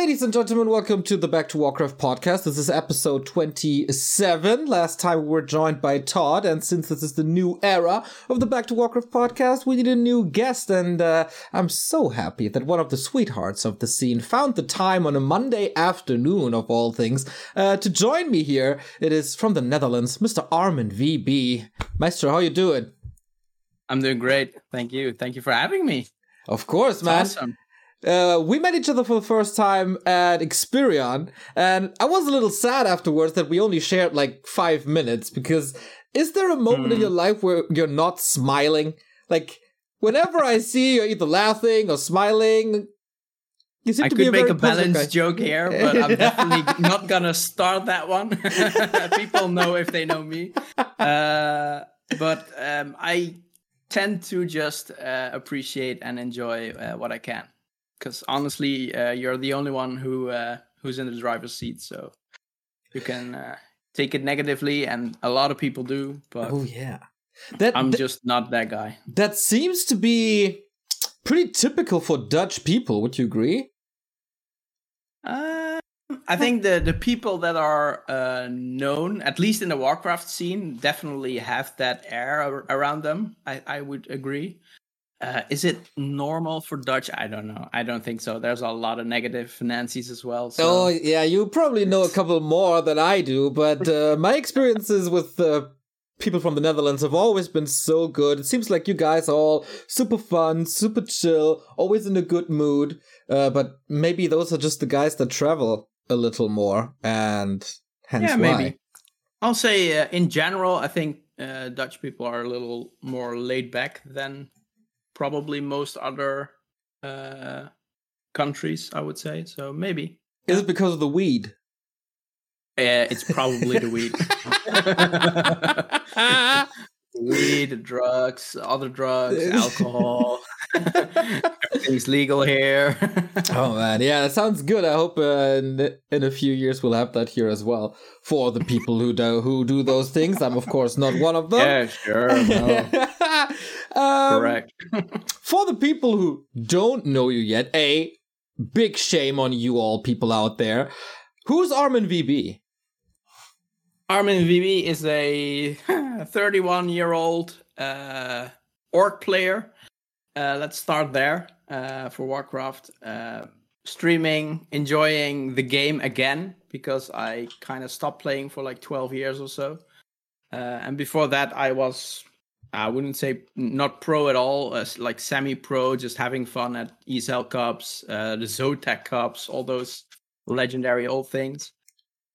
Ladies and gentlemen, welcome to the Back to Warcraft podcast. This is episode 27. Last time we were joined by Todd, and since this is the new era of the Back to Warcraft podcast, we need a new guest, and uh, I'm so happy that one of the sweethearts of the scene found the time on a Monday afternoon, of all things, uh, to join me here. It is from the Netherlands, Mr. Armin VB. Maestro, how you doing? I'm doing great. Thank you. Thank you for having me. Of course, man. Awesome. Uh, we met each other for the first time at Xperion, and I was a little sad afterwards that we only shared like five minutes because is there a moment mm. in hmm. your life where you're not smiling? Like, whenever I see you either laughing or smiling, you seem I to could make a balanced joke here, but I'm definitely not gonna start that one. People know if they know me. Uh, but um, I tend to just uh, appreciate and enjoy uh, what I can because honestly, uh, you're the only one who uh, who's in the driver's seat, so you can uh, take it negatively, and a lot of people do. But oh yeah, that I'm just not that guy. That seems to be pretty typical for Dutch people. Would you agree? Uh, I think the the people that are uh, known, at least in the Warcraft scene, definitely have that air around them. I I would agree. Uh, is it normal for Dutch? I don't know. I don't think so. There's a lot of negative Nancy's as well. So. Oh yeah, you probably know a couple more than I do, but uh, my experiences with uh, people from the Netherlands have always been so good. It seems like you guys are all super fun, super chill, always in a good mood. Uh, but maybe those are just the guys that travel a little more, and hence yeah, why. I'll say uh, in general, I think uh, Dutch people are a little more laid back than probably most other uh, countries, I would say. So maybe. Is it because of the weed? Yeah, it's probably the weed. weed, drugs, other drugs, alcohol. Everything's legal here. oh man, yeah, that sounds good. I hope uh, in, in a few years we'll have that here as well for the people who do who do those things. I'm of course not one of them. Yeah, sure. No. um, Correct. for the people who don't know you yet, a big shame on you all people out there. Who's Armin VB? Armin VB is a 31 year old uh, orc player. Uh, let's start there uh, for Warcraft. Uh, streaming, enjoying the game again because I kind of stopped playing for like 12 years or so. Uh, and before that, I was I wouldn't say not pro at all, uh, like semi-pro, just having fun at ESL Cups, the Zotac Cups, all those legendary old things.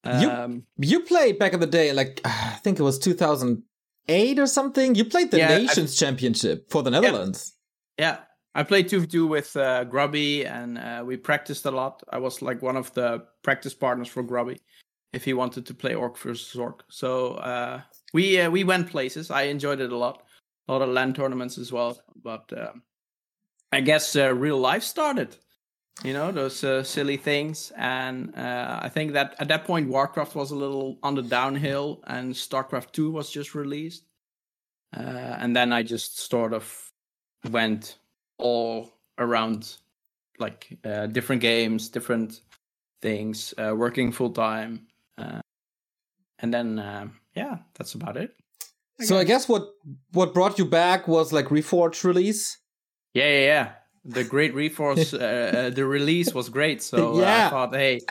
Um, you you played back in the day, like I think it was 2008 or something. You played the yeah, Nations I, Championship for the Netherlands. Yeah, yeah. I played 2v2 with uh, Grubby, and uh, we practiced a lot. I was like one of the practice partners for Grubby if he wanted to play Orc versus Orc. So uh, we uh, we went places. I enjoyed it a lot a lot of LAN tournaments as well. But um, I guess uh, real life started. You know those uh, silly things, and uh, I think that at that point Warcraft was a little on the downhill, and Starcraft Two was just released, uh, and then I just sort of went all around, like uh, different games, different things, uh, working full time, and then yeah, that's about it. I so guess. I guess what what brought you back was like Reforge release. Yeah, yeah, yeah. The great Reforge, uh, uh, the release was great. So yeah. Uh, I thought, hey,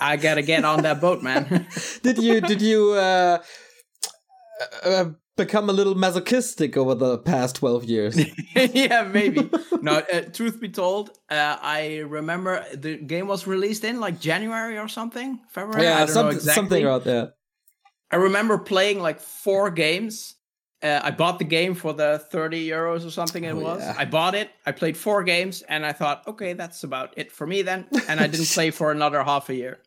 I gotta get on that boat, man. did you did you uh, uh, become a little masochistic over the past twelve years? yeah, maybe. no, uh, truth be told, I remember the game was released in like January or something, February. Yeah, some, exactly. something around there. I remember playing like four games. Uh, I bought the game for the 30 euros or something it oh, was. Yeah. I bought it. I played four games and I thought, okay, that's about it for me then. And I didn't play for another half a year.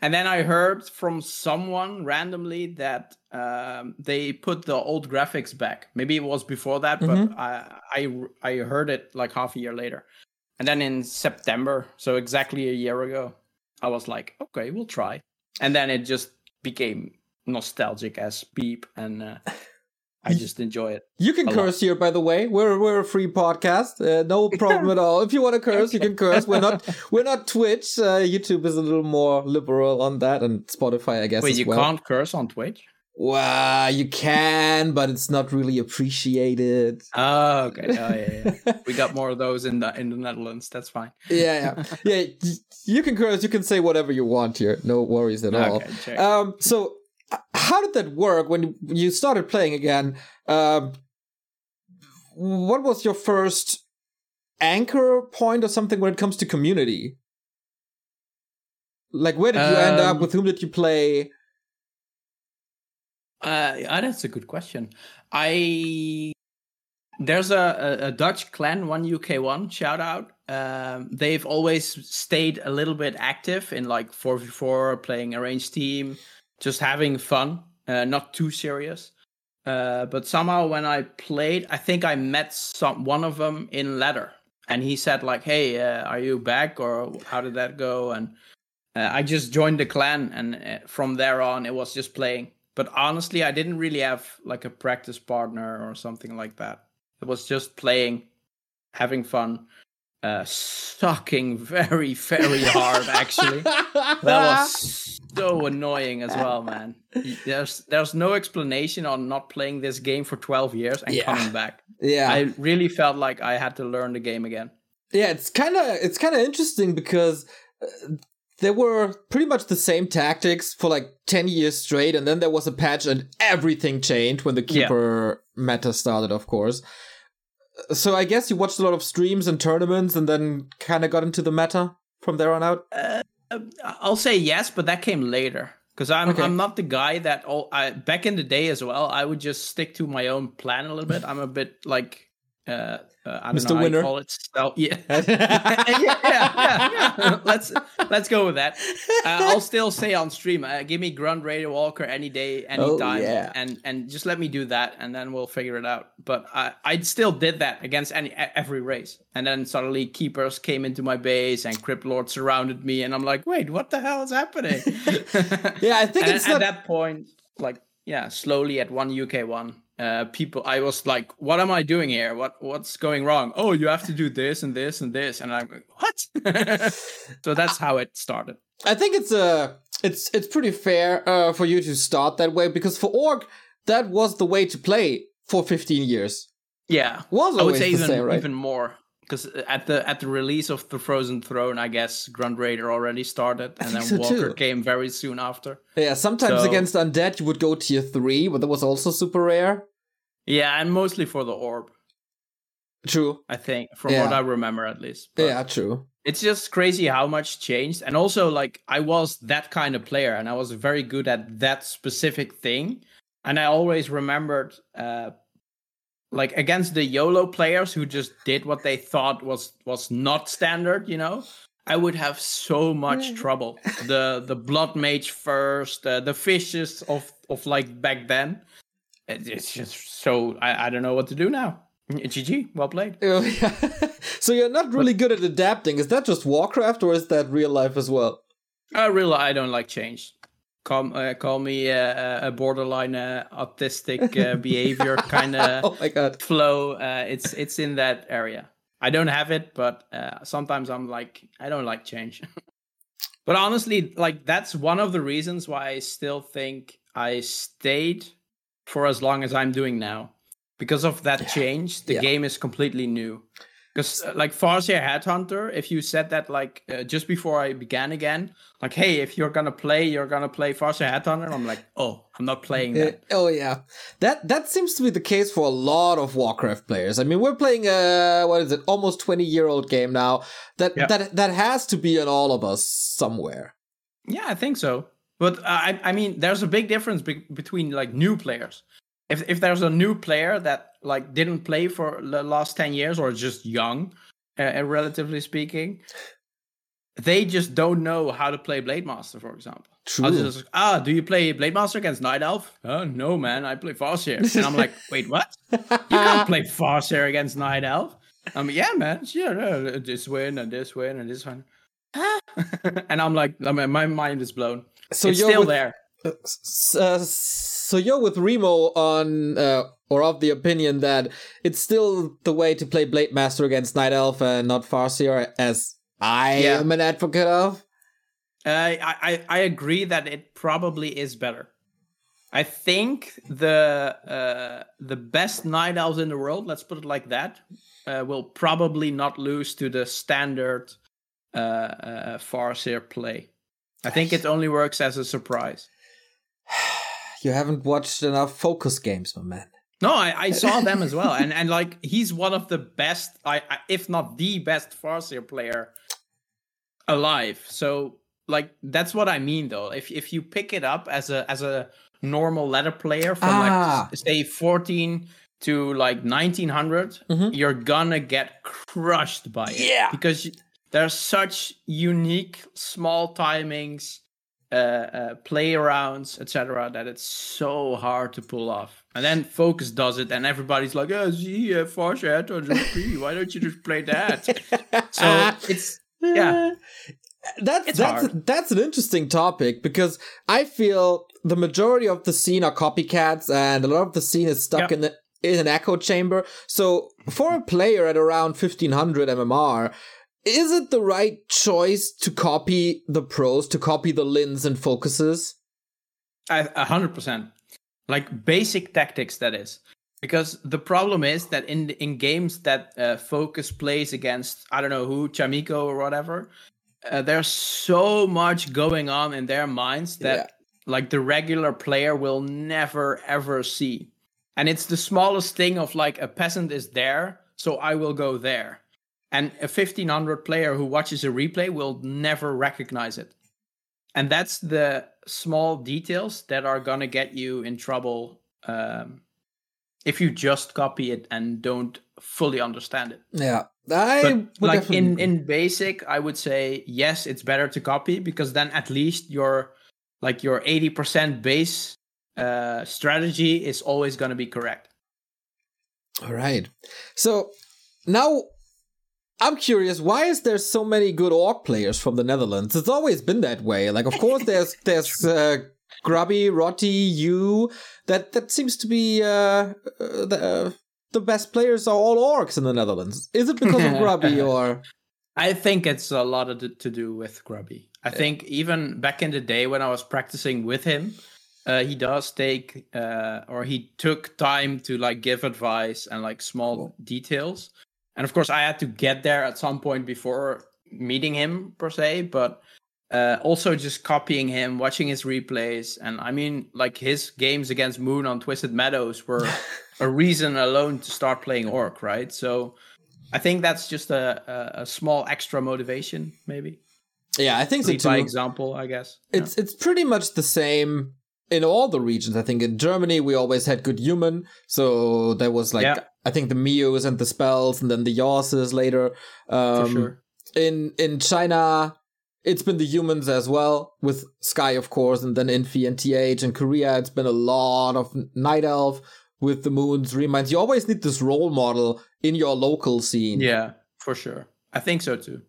And then I heard from someone randomly that um, they put the old graphics back. Maybe it was before that, mm-hmm. but I, I I heard it like half a year later. And then in September, so exactly a year ago, I was like, okay, we'll try. And then it just became nostalgic as Beep and uh, I just enjoy it. You can curse here, by the way. We're we're a free podcast, uh, no problem at all. If you want to curse, you can curse. We're not we're not Twitch. Uh, YouTube is a little more liberal on that, and Spotify, I guess. Wait, as you well. can't curse on Twitch? Well, you can, but it's not really appreciated. Oh, okay. Oh, yeah, yeah. we got more of those in the in the Netherlands. That's fine. yeah, yeah, yeah. You can curse. You can say whatever you want here. No worries at all. Okay, check. Um, so how did that work when you started playing again? Um, what was your first anchor point or something when it comes to community? Like, where did you end up? Um, With whom did you play? Uh, yeah, that's a good question. I there's a, a, a Dutch clan, one UK one. Shout out. Um, they've always stayed a little bit active in like four v four, playing arranged team, just having fun, uh, not too serious. Uh, but somehow when I played, I think I met some one of them in ladder, and he said like, "Hey, uh, are you back or how did that go?" And uh, I just joined the clan, and uh, from there on, it was just playing. But honestly, I didn't really have like a practice partner or something like that. It was just playing, having fun, uh, sucking very, very hard. Actually, that was so annoying as well, man. There's there's no explanation on not playing this game for 12 years and Yeah. coming back. yeah, I really felt like I had to learn the game again. Yeah, it's kind of it's kind of interesting because uh, there were pretty much the same tactics for like 10 years straight and then there was a patch and everything changed when the Yeah. keeper meta started, of course. Uh, So I guess you watched a lot of streams and tournaments and then kind of got into the meta from there on out. I'll say yes, but that came later because I'm Okay. I'm not the guy that all I back in the day as well. I would just stick to my own plan a little bit. I'm a bit like uh, uh I Mr. know Winner? call it. Yeah. yeah, yeah, yeah, yeah. Let's let's go with that. Uh, I'll still say on stream. Uh, give me Grunt Raider Walker any day, anytime, yeah. and and just let me do that, and then we'll figure it out. But I I still did that against any every race, and then suddenly keepers came into my base, and Crypt Lord surrounded me, and I'm like, wait, what the hell is happening? Yeah, I think and it's at not that point, like yeah, slowly at one UK one, uh, people, I was like, what am I doing here? What what's going wrong? Oh, you have to do this and this and this, and I'm like, what? so that's how it started. I think it's uh it's it's pretty fair uh, for you to start that way because for orc that was the way to play for 15 years. Yeah, Was I would always say even same, right? even more because at the at the release of the Frozen Throne, I guess Grunt Raider already started, and then so Walker too. came very soon after. Yeah, sometimes So- against undead you would go tier three, but that was also super rare. Yeah, and mostly for the orb, True. I think, from Yeah. what I remember at least. But- yeah, true. it's just crazy how much changed and also like i was that kind of player and i was very good at that specific thing and i always remembered uh like against the yolo players who just did what they thought was was not standard you know i would have so much trouble the the blood mage first uh, the fishes of of like back then It- it's just so i i don't know what to do now gg well played Oh, yeah. so you're not really good at adapting. Is that just Warcraft or is that real life as well? I really I don't like change. Call uh, call me uh, a borderline uh, autistic uh, behavior kind of Oh my god. flow. Uh, it's it's in that area. I don't have it, but uh, sometimes I'm like I don't like change. but honestly, like that's one of the reasons why I still think I stayed for as long as I'm doing now because of that change. The Yeah. game is completely new. Because uh, like Farseer Headhunter, if you said that like uh, just before I began again, like hey, if you're gonna play, you're gonna play Farseer Headhunter. I'm like, oh, I'm not playing that. oh yeah, that that seems to be the case for a lot of Warcraft players. I mean, we're playing a what is it, almost twenty year old game now. That Yeah. that that has to be in all of us somewhere. Yeah, I think so. But uh, I, I mean, there's a big difference be- between like new players. If if there's a new player that like didn't play for the last ten years or just young, uh, relatively speaking, they just don't know how to play Blade Master, for example. True. I was just, ah, do you play Blade Master against Night Elf? Oh, no, man, I play Farseer. And I'm like, wait, what? You can't play Farseer against Night Elf. I'm like, yeah, man, sure, no, this win and this win and this one. and I'm like, I mean, my mind is blown. So it's you're still with, there. S- uh, so you're with Remo on uh, or of the opinion that it's still the way to play Blade Master against Night Elf and not Farseer, as I Yeah. am an advocate of. Uh, I, I I agree that it probably is better. I think the uh, the best night elves in the world, let's put it like that, uh, will probably not lose to the standard uh, uh, Farseer play. I think it only works as a surprise. You haven't watched enough focus games, my man. No, I, I saw them as well, and and like he's one of the best, I, I if not the best Farseer player alive. So like that's what I mean though. If if you pick it up as a as a normal ladder player from Ah. like say 14 to like 1900, Mhm. you're gonna get crushed by it. Yeah. because there's such unique small timings, uh, uh, play arounds, etc. That it's so hard to pull off. And then Focus does it, and everybody's like, "Oh, see, uh, Farseer had. Why don't you just play that?" So it's yeah. That's It's that's hard. that's an interesting topic because I feel the majority of the scene are copycats and a lot of the scene is stuck Yep. in the, in an echo chamber. So for a player at around 1500 MMR, is it the right choice to copy the pros, to copy the lins and focuses? A hundred percent. Like basic tactics, that is. Because the problem is that in in games that uh, Focus plays against, I don't know who, Chaemiko or whatever, uh, there's so much going on in their minds that Yeah. like the regular player will never ever see. And it's the smallest thing of like a peasant is there, so I will go there. And a 1500 player who watches a replay will never recognize it. And that's the small details that are gonna get you in trouble um, if you just copy it and don't fully understand it. Yeah. I would like definitely in in basic, I would say yes, it's better to copy because then at least your like your eighty percent base uh, strategy is always gonna be correct. All right. So now I'm curious, why is there so many good orc players from the Netherlands? It's always been that way. Like, of course, there's there's uh, Grubby, Rotti, you. That that seems to be uh, uh, the uh, the best players are all orcs in the Netherlands. Is it because of Grubby or? I think it's a lot of to do with Grubby. I think even back in the day when I was practicing with him, uh, he does take uh, or he took time to like give advice and like small details. And of course, I had to get there at some point before meeting him per se, but uh, also just copying him, watching his replays, and I mean, like his games against Moon on Twisted Meadows were a reason alone to start playing Orc, right? So. I think that's just a, a, a small extra motivation, maybe. Yeah, I think so Lead by example, I guess. It's it's pretty much the same in all the regions. I think in Germany we always had good human, so there was like Yeah. I think the Mios and the spells, and then the Yosses later. Um, for sure. In in China, it's been the humans as well with Sky, of course, and then Infi and TH. In Korea, it's been a lot of Night Elf with the Moons reminds. You always need this role model in your local scene. Yeah, for sure. I think so too.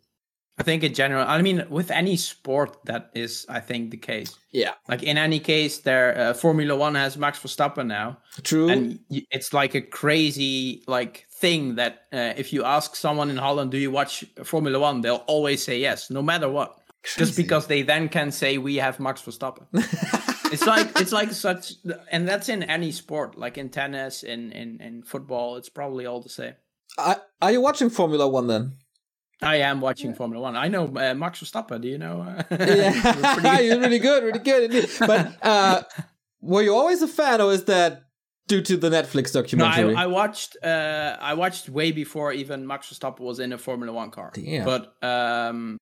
I think in general, I mean, with any sport, that is, I think, the case. yeah, Like in any case, there uh, Formula One has Max Verstappen now, true. and it's like a crazy like thing that uh, if you ask someone in Holland, "Do you watch Formula One?" they'll always say yes, no matter what. just because they then can say we have Max Verstappen. it's like it's like such, and that's in any sport, like in tennis, in in in football. It's probably all the same. I, are you watching Formula One then? I am watching Formula One. I know uh, Max Verstappen. Do you know? uh, yeah, you're really good, really good. But uh, were you always a fan, or is that due to the Netflix No, documentary? I, I watched. Uh, I watched way before even Max Verstappen was in a Formula One car. Damn. But um,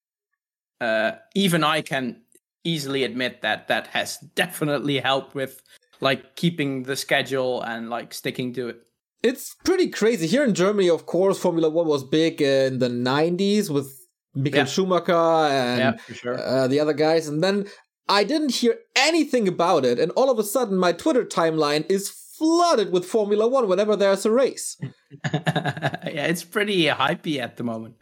uh, even I can easily admit that that has definitely helped with like keeping the schedule and like sticking to it. It's pretty crazy. Here in Germany, of course, Formula One was big in the 90s with Michael Yeah. Schumacher and yeah, sure. uh, the other guys. And then I didn't hear anything about it. And all of a sudden, my Twitter timeline is flooded with Formula One whenever there's a race. yeah, it's pretty hypey at the moment.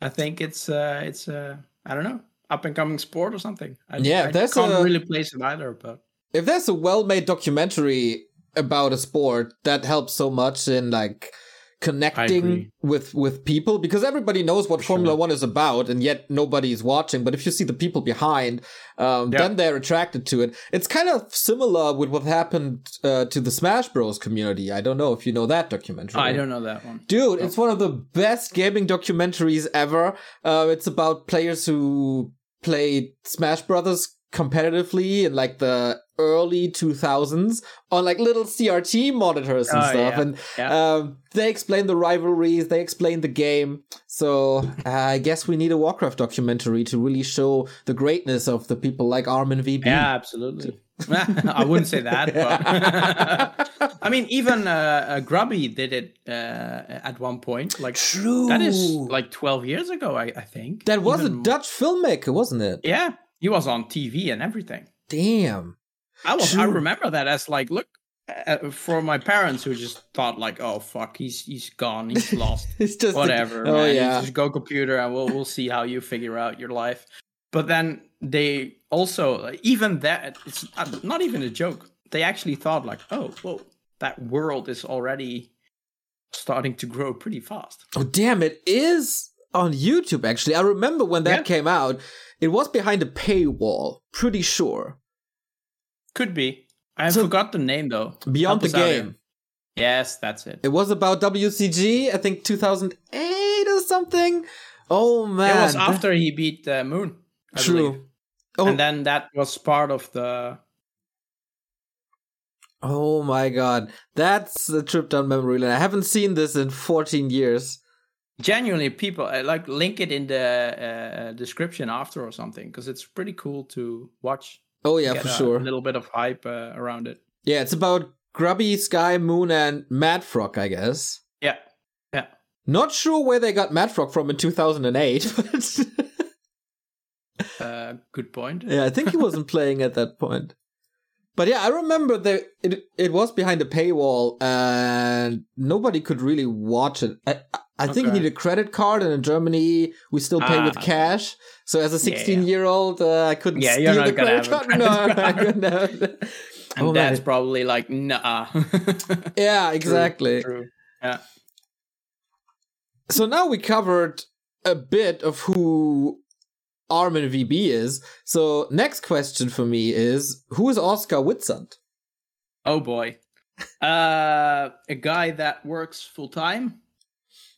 I think it's uh it's uh I don't know up and coming sport or something. I, Yeah, I there's can't a- really place it either, but If there's a well made documentary about a sport that helps so much in like connecting with with people because everybody knows what Formula One is about, and yet nobody is watching. But if you see the people behind, um, yep. then they're attracted to it. It's kind of similar with what happened uh, to the Smash Bros. community. I don't know if you know that documentary. I don't know that one, dude. It's one of the best gaming documentaries ever. Uh, it's about players who played Smash Brothers competitively in like the early 2000s on like little CRT monitors and oh, stuff. Yeah. And yeah. Um, they explain the rivalries, they explain the game. So uh, I guess we need a Warcraft documentary to really show the greatness of the people like Armin VB. Yeah, absolutely. I wouldn't say that, but I mean, even uh, uh, Grubby did it uh, at one point. Like, true. That is like twelve years ago, I, I think. That was even a Dutch filmmaker, wasn't it? Yeah, he was on TV and everything. Damn. I was. True. I remember that as like, look, uh, for my parents who just thought like, oh fuck, he's he's gone, he's lost, it's just whatever. Oh man. yeah, just go computer and we'll we'll see how you figure out your life. But then they also even that it's not even a joke. They actually thought like, oh, whoa, that world is already starting to grow pretty fast. Oh damn, it is on YouTube actually. I remember when that yeah. came out, it was behind a paywall, pretty sure. Could be. I so, forgot the name though. Beyond the game. Yes, that's it. It was about WCG, I think 2008 or something. Oh man. It was after he beat the Moon. I True. Oh. And then that was part of the Oh my god. That's a trip down memory lane. I haven't seen this in 14 years. Genuinely, people uh, like link it in the uh, description after or something because it's pretty cool to watch. Oh yeah, for sure. A little bit of hype uh, around it. Yeah, it's about Grubby, Sky, Moon, and Madfrog, I guess. Yeah, yeah. Not sure where they got Madfrog from in 2008, but uh, good point. yeah, I think he wasn't playing at that point. But yeah, I remember that it it was behind a paywall and nobody could really watch it. I, I think okay. you need a credit card, and in Germany we still pay with ah. cash. So as a 16 yeah, old, uh, I couldn't yeah, steal the credit card. Credit no, card. I couldn't. And oh, that's probably like nah. yeah, exactly. True, true. Yeah. So now we covered a bit of who Armin VB is. So next question for me is who is Oscar Whitsand? Oh boy. uh a guy that works full time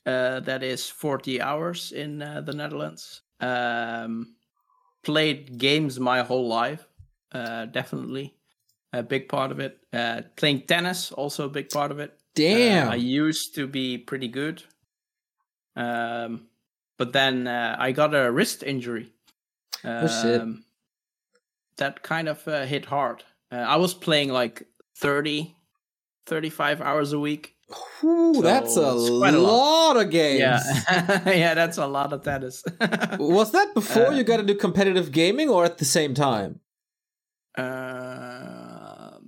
uh, that is 40 hours in uh, the Netherlands. Um, played games my whole life, uh, definitely a big part of it. Uh, playing tennis, also a big part of it. Damn. Uh, I used to be pretty good, um, but then uh, I got a wrist injury. Um, oh shit! Um, that kind of hit hard. I was playing like 30, 35 hours a week Ooh, so that's a lot, a lot, of games. Yeah, yeah, that's a lot of tennis. was that before uh, you got into competitive gaming or at the same time? Uh,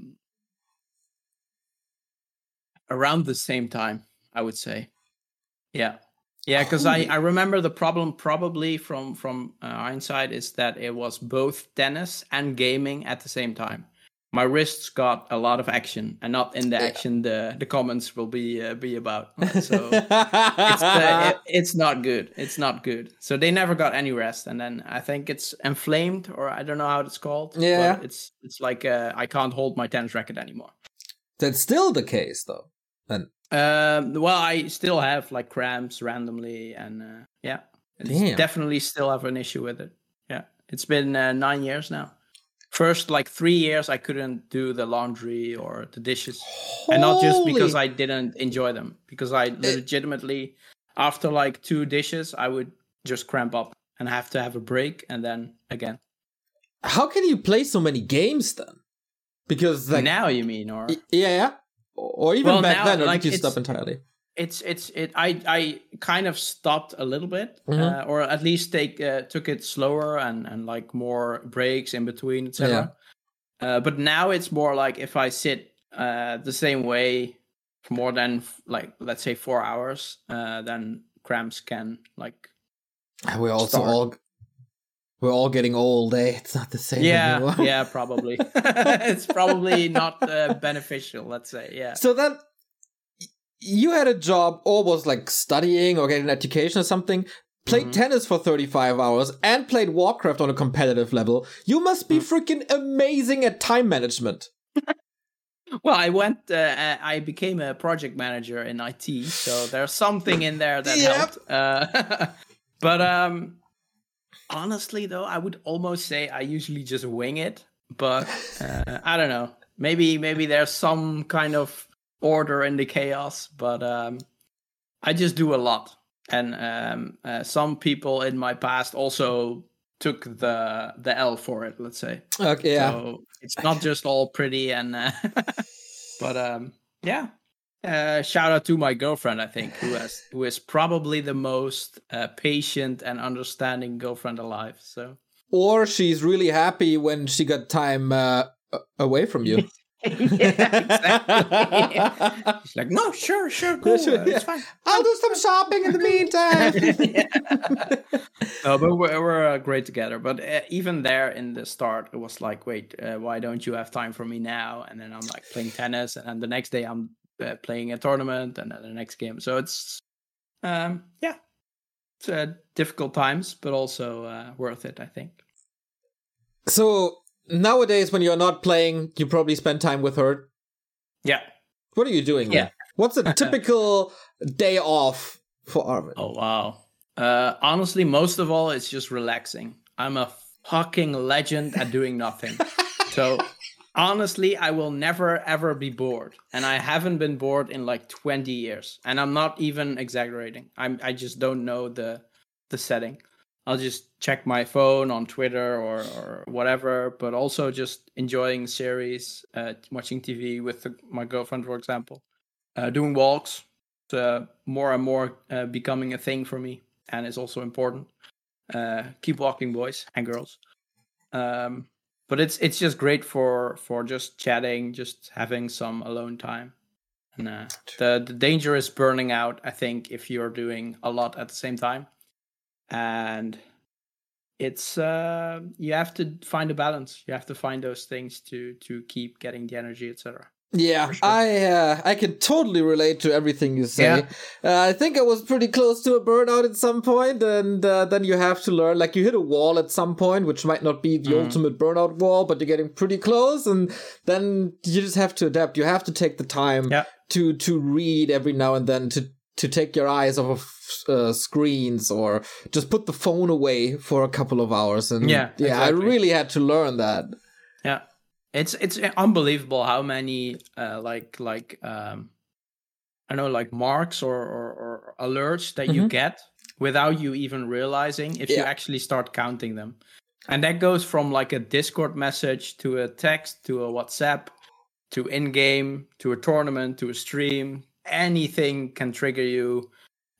around the same time, I would say. Yeah, yeah, because I, I remember the problem probably from from uh, hindsight is that it was both tennis and gaming at the same time my wrists got a lot of action, and not in the action the the comments will be uh, be about. So it's uh, it, it's not good. It's not good. So they never got any rest, and then I think it's inflamed, or I don't know how it's called. Yeah, it's it's like uh, I can't hold my tennis racket anymore. That's still the case, though. Then, um, well, I still have like cramps randomly, and uh, yeah, definitely still have an issue with it. Yeah, it's been uh, nine years now first like three years i couldn't do the laundry or the dishes Holy. and not just because i didn't enjoy them because i eh. legitimately after like two dishes i would just cramp up and have to have a break and then again how can you play so many games then because like now you mean or yeah yeah or even well, back now, then or like, did you stop entirely it's it's it i i kind of stopped a little bit mm-hmm. uh, or at least take uh, took it slower and and like more breaks in between etc yeah. uh, but now it's more like if i sit uh, the same way for more than like let's say four hours uh, then cramps can like we also start. all we're all getting old, eh? It's not the same Yeah, anymore. yeah, probably. it's probably not uh, beneficial. Let's say, yeah. So then you had a job or was like studying or getting an education or something, played Mhm. tennis for 35 hours and played Warcraft on a competitive level. You must be freaking amazing at time management. Well, I went. Uh, I became a project manager in IT, so there's something in there that Yep. helped. Uh, but um, honestly, though, I would almost say I usually just wing it. But uh, I don't know. Maybe maybe there's some kind of order in the chaos. But um, I just do a lot, and um, uh, some people in my past also took the the L for it. Let's say. Okay, yeah. So it's not just all pretty and, uh, but um, yeah. Uh, shout out to my girlfriend, I think, who has who is probably the most uh, patient and understanding girlfriend alive. So Or she's really happy when she got time uh, away from you. exactly. She's like, no, sure, sure, cool, Sure, yeah. it's fine. I'll do some shopping in the meantime. No, but we're, we're uh, great together. But uh, even there in the start, it was like, wait, uh, why don't you have time for me now? And then I'm like playing tennis, and then the next day I'm uh, playing a tournament, and then the next game. So it's, um, yeah, it's uh, difficult times, but also uh, worth it, I think. so nowadays, when you're not playing, you probably spend time with her. Yeah. What are you doing? Yeah. then? What's a typical day off for Arvid? Oh wow. Uh, honestly, most of all, it's just relaxing. I'm a fucking legend at doing nothing. so honestly, I will never ever be bored, and I haven't been bored in like 20 years. And I'm not even exaggerating. I'm I just don't know the the setting. I'll just check my phone on Twitter or, or whatever, but also just enjoying series, uh, watching TV with the, my girlfriend, for example, uh, doing walks. Uh, more and more uh, becoming a thing for me, and it's also important. Uh, keep walking, boys and girls. Um, but it's it's just great for for just chatting, just having some alone time. And uh, the the danger is burning out. I think if you're doing a lot at the same time, and it's uh you have to find a balance. You have to find those things to to keep getting the energy, etc. Yeah, sure. I uh, I can totally relate to everything you say. Uh, I think I was pretty close to a burnout at some point, and uh, then you have to learn. Like you hit a wall at some point, which might not be the Mhm. ultimate burnout wall, but you're getting pretty close, and then you just have to adapt. You have to take the time Yeah. to to read every now and then to to take your eyes off of uh, screens or just put the phone away for a couple of hours. And Yeah, yeah, I really had to learn that. Yeah, it's it's unbelievable how many uh, like like um, I know like marks or, or, or alerts that you Mhm. get without you even realizing if you actually start counting them, and that goes from like a Discord message to a text to a WhatsApp to in game to a tournament to a stream. Anything can trigger you.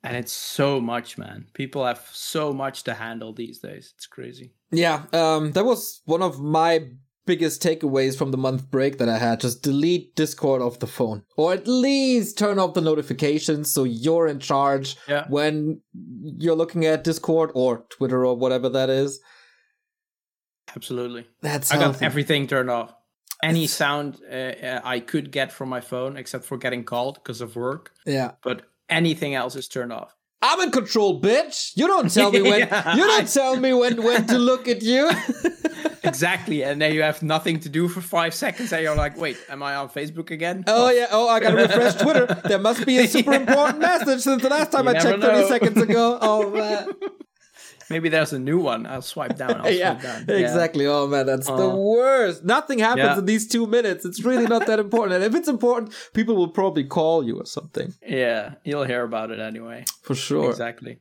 And it's so much, man. People have so much to handle these days. It's crazy. Yeah, um, that was one of my biggest takeaways from the month break that I had. Just delete Discord off the phone, or at least turn off the notifications so you're in charge Yeah. when you're looking at Discord or Twitter or whatever that is. Absolutely. That's I got everything turned off. Any sound uh, uh, I could get from my phone, except for getting called because of work, Yeah, but anything else is turned off. I'm in control, bitch. You don't tell me when. Yeah. You don't tell me when when to look at you. exactly, and then you have nothing to do for five seconds, and you're like, "Wait, am I on Facebook again?" Oh yeah. Oh, I gotta refresh Twitter. There must be a super Yeah. important message since the last time You I checked 30 seconds ago. Oh man. Maybe there's a new one. I'll swipe down. I'll yeah, swipe down. exactly. Oh man, that's the Uh, worst. Nothing happens yeah. in these two minutes. It's really not that important. And if it's important, people will probably call you or something Yeah. yeah, you'll hear about it anyway. for sure. Exactly.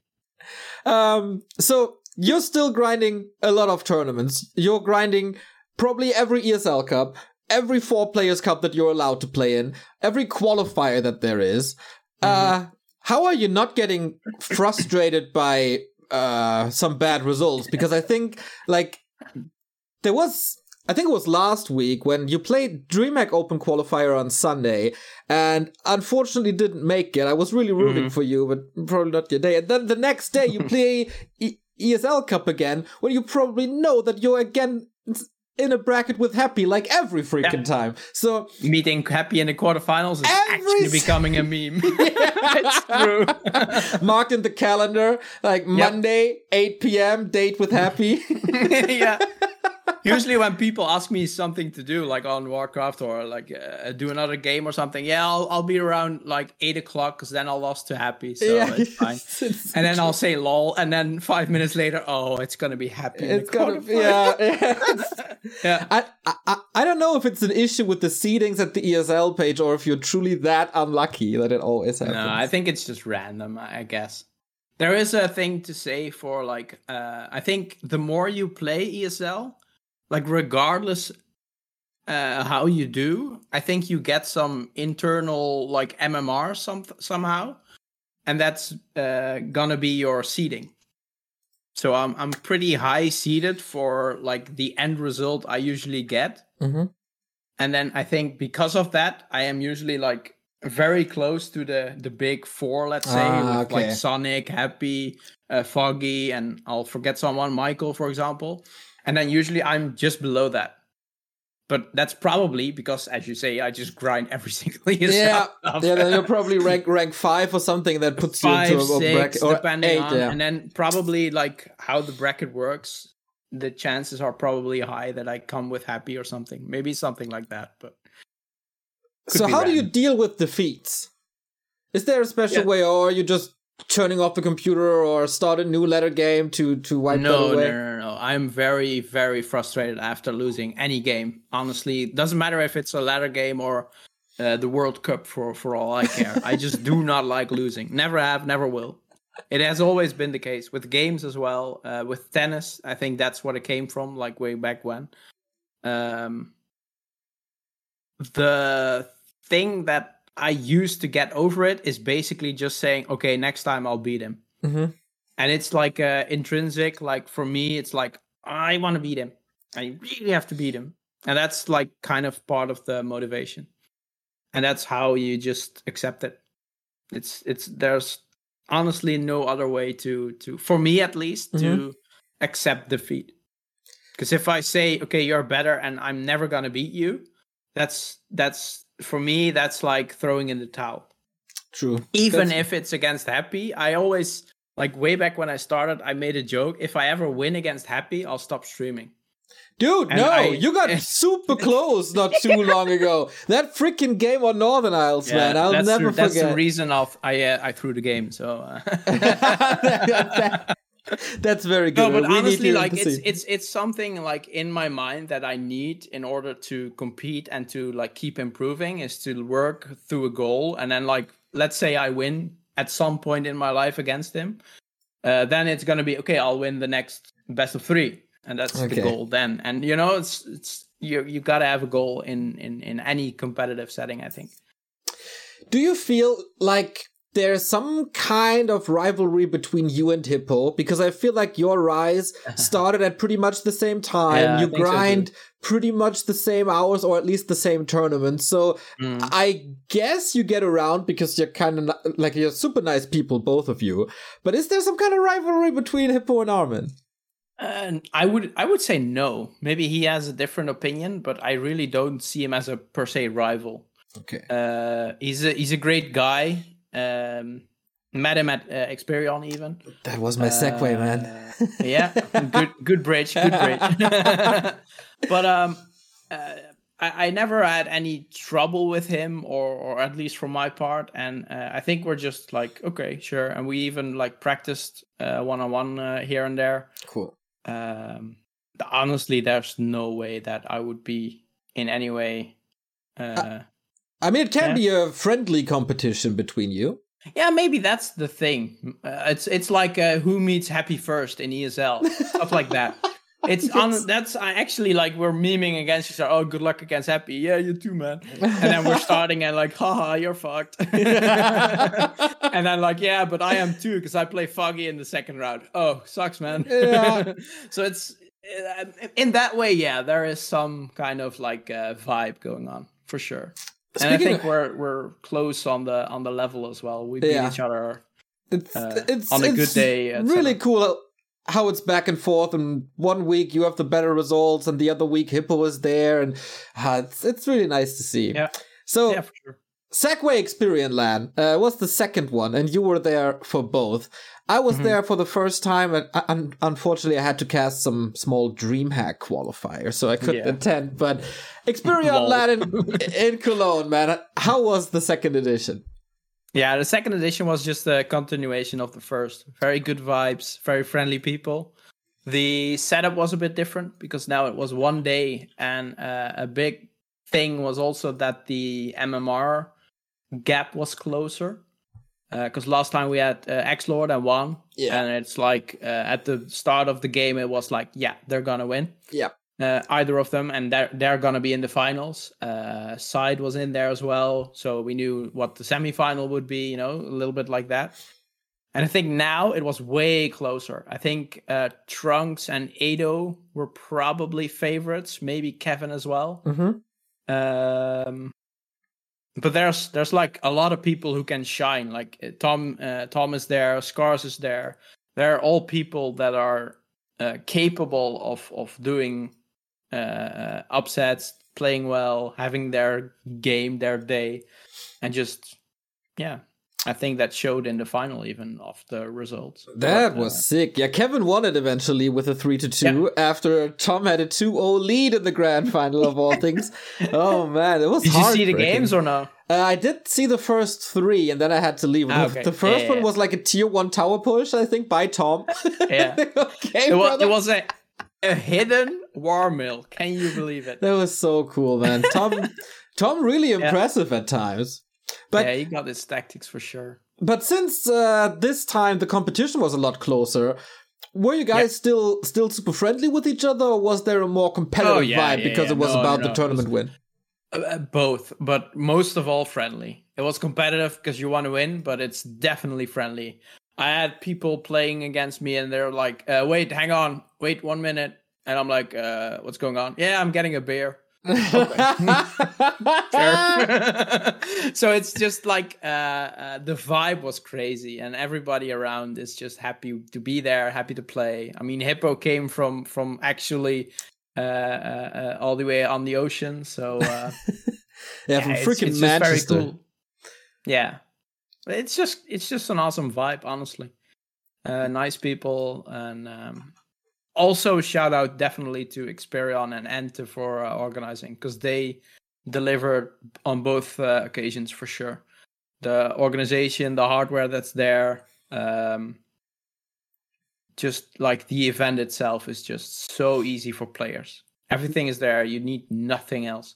Um, so you're still grinding a lot of tournaments. You're grinding probably every ESL Cup, every four players cup that you're allowed to play in, every qualifier that there is. Uh, how are you not getting frustrated by uh some bad results? Because I think like there was. I think it was last week when you played DreamHack Open Qualifier on Sunday and unfortunately didn't make it. I was really rooting for you, but probably not your day. And then the next day you play E- ESL Cup again, when you probably know that you're again in a bracket with Happy like every freaking yeah. time. So meeting Happy in the quarterfinals is actually becoming a meme. it's true. Marked in the calendar, like yep. Monday, 8 p.m. date with Happy. yeah. Usually, when people ask me something to do, like on Warcraft or like uh, do another game or something, yeah, I'll, I'll be around like eight o'clock because then I'll lost to happy, so yeah. it's fine. it's and then I'll say lol, and then five minutes later, oh, it's gonna be happy. It's gonna, be, yeah, yeah. yeah. I, I I don't know if it's an issue with the seedings at the ESL page or if you're truly that unlucky that it always happens. No, I think it's just random. I guess. There is a thing to say for like uh, I think the more you play ESL, like regardless uh, how you do, I think you get some internal like MMR some somehow, and that's uh, gonna be your seeding. So I'm I'm pretty high seeded for like the end result I usually get, mm-hmm. and then I think because of that I am usually like very close to the the big four, let's say, ah, okay. like Sonic, Happy, uh, Foggy, and I'll forget someone, Michael, for example and then usually I'm just below that. But that's probably because, as you say, I just grind every single year. Yeah, yeah. Then you're probably rank rank five or something that puts five, you into a, six, bracket or depending eight, on, yeah. and then probably like how the bracket works. The chances are probably high that I come with happy or something, maybe something like that. But so, how random. do you deal with defeats? Is there a special yeah. way, or you just turning off the computer or start a new ladder game to to wipe no, that away? No, no, no, I'm very, very frustrated after losing any game. Honestly, doesn't matter if it's a ladder game or uh, the World Cup for for all I care. I just do not like losing. Never have, never will. It has always been the case with games as well. Uh, with tennis, I think that's what it came from, like way back when. Um, the thing that I used to get over it is basically just saying, okay, next time I'll beat him. Mm-hmm. And it's like uh, intrinsic. Like for me, it's like I want to beat him. I really have to beat him, and that's like kind of part of the motivation. And that's how you just accept it. It's it's there's honestly no other way to to for me at least mm-hmm. to accept defeat. Because if I say, okay, you're better, and I'm never gonna beat you, that's that's for me, that's like throwing in the towel. True. Even that's... if it's against Happy, I always like way back when I started, I made a joke. If I ever win against Happy, I'll stop streaming. Dude, and no, I, you got super close not too long ago. That freaking game on Northern Isles, yeah, man, I'll never the, forget. That's the reason of I uh, I threw the game. So uh... That's very good. No, but we honestly, like it's it's it's something like in my mind that I need in order to compete and to like keep improving is to work through a goal, and then like let's say I win at some point in my life against him, uh, then it's gonna be okay. I'll win the next best of three, and that's okay. the goal then. And you know, it's it's you you gotta have a goal in in in any competitive setting. I think. Do you feel like there's some kind of rivalry between you and Hippo because I feel like your rise started at pretty much the same time. Yeah, you grind so pretty much the same hours or at least the same tournament. So mm. I guess you get around because you're kind of like you're super nice people, both of you. But is there some kind of rivalry between Hippo and Armin? Uh, I would I would say no. Maybe he has a different opinion, but I really don't see him as a per se rival. Okay. Uh, he's a he's a great guy. Um, met him at uh, Xperion even. That was my uh, segue, man. yeah, good good bridge, good bridge. but um, uh, I, I never had any trouble with him, or or at least from my part, and uh, I think we're just like okay, sure, and we even like practiced one on one here and there. Cool. Um, honestly, there's no way that I would be in any way. Uh, I mean, it can yeah. be a friendly competition between you. Yeah, maybe that's the thing. Uh, it's it's like uh, who meets Happy first in ESL, stuff like that. It's yes. on. That's uh, actually like we're memeing against each other. Oh, good luck against Happy. Yeah, you too, man. And then we're starting and like, haha, you're fucked. and then like, yeah, but I am too because I play Foggy in the second round. Oh, sucks, man. Yeah. so it's uh, in that way, yeah, there is some kind of like uh, vibe going on for sure. Speaking and I think of, we're we're close on the on the level as well. We beat yeah. each other. It's, uh, it's on a good day. Really cool how it's back and forth, and one week you have the better results, and the other week Hippo is there, and uh, it's it's really nice to see. Yeah. So Yeah, for sure. Segway Xperion LAN uh, was the second one, and you were there for both. I was there for the first time, and un- unfortunately, I had to cast some small DreamHack qualifier, so I couldn't Yeah. attend. But Xperion Lol. LAN in, in Cologne, man, how was the second edition? Yeah, the second edition was just a continuation of the first. Very good vibes, very friendly people. The setup was a bit different because now it was one day, and uh, a big thing was also that the MMR gap was closer. Because last time we had uh, X Lord and won, Yeah. and it's like uh, at the start of the game, it was like, yeah, they're gonna win Yeah. uh, either of them, and they're they're gonna be in the finals. Uh, Side was in there as well, so we knew what the semifinal would be. You know, a little bit like that. And I think now it was way closer. I think uh, Trunks and Ado were probably favorites, maybe Kevin as well. Mm-hmm. Um, but there's there's like a lot of people who can shine. Like uh, Tom uh, Tom is there, Scars is there. They're all people that are uh, capable of of doing uh, uh, upsets, playing well, having their game, their day, and just yeah. I think that showed in the final even of the results. That But, uh, was sick. Yeah, Kevin won it eventually with a 3 to 2 after Tom had a 2 0 lead in the grand final of all things. Oh, man, it was Did you see the games or no? Uh, I did see the first three, and then I had to leave. Ah, The- okay. The first Yeah, one yeah. was like a tier one tower push, I think, by Tom. Yeah. okay, It was, brother. it was a, a hidden war mill. Can you believe it? That was so cool, man. Tom, Tom, really impressive at times. But yeah, he got his tactics for sure. but since uh, this time the competition was a lot closer, were you guys still still super friendly with each other, or was there a more competitive Oh, yeah, vibe yeah, because it was No, about no, the tournament was- win? Uh, both, but most of all friendly. It was competitive because you want to win, but it's definitely friendly. I had people playing against me, and they're like, uh, "Wait, hang on, wait one minute," and I'm like, uh, "What's going on?" Yeah, I'm getting a beer. So it's just like uh, uh, the vibe was crazy, and everybody around is just happy to be there, happy to play. I mean, Hippo came from from actually uh, uh, uh, all the way on the ocean, so uh, yeah, from it's- freaking it's Manchester. Very cool. Yeah, it's just it's just an awesome vibe, honestly. Uh, nice people, and um, also shout out definitely to Xperion and Ente for uh, organizing because they delivered on both uh, occasions for sure. The organization, the hardware that's there, um, just like the event itself is just so easy for players. Everything is there. You need nothing else.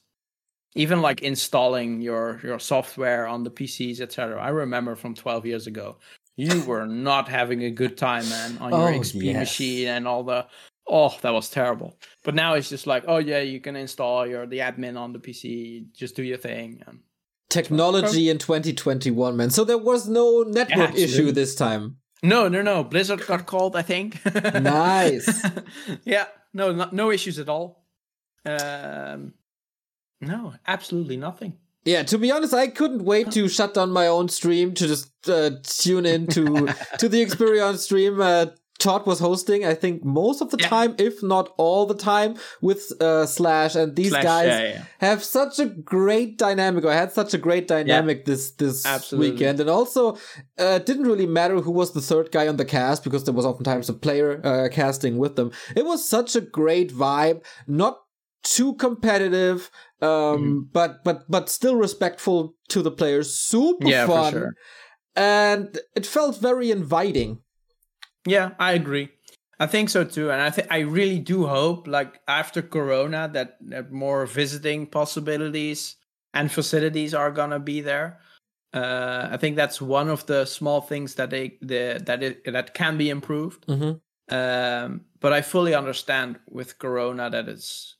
Even like installing your your software on the PCs, etc. I remember from 12 years ago, you were not having a good time, man, on your Oh, XP yes. machine and all the. Oh, that was terrible. But now it's just like, oh yeah, you can install your the admin on the PC, just do your thing. And Technology in 2021, man. So there was no network absolutely. issue this time. no, no, no. Blizzard got called, I think. Nice. yeah, no, no, no issues at all. Um, no, absolutely nothing. Yeah, to be honest, I couldn't wait to shut down my own stream to just uh, tune in to to the Xperion stream. Uh, Todd was hosting, I think, most of the Yeah. time, if not all the time, with uh, Slash, and these Slash, guys yeah, yeah. have such a great dynamic. Or had such a great dynamic this this Absolutely. weekend, and also uh, it didn't really matter who was the third guy on the cast because there was oftentimes a player uh, casting with them. It was such a great vibe, not too competitive, um, Mm-hmm. but but but still respectful to the players. Super Yeah, fun, sure. and it felt very inviting. Yeah, I agree. I think so too, and I think I really do hope, like after Corona, that, that more visiting possibilities and facilities are gonna be there. Uh, I think that's one of the small things that they the, that it, that can be improved. Mhm. Um, but I fully understand with Corona that it's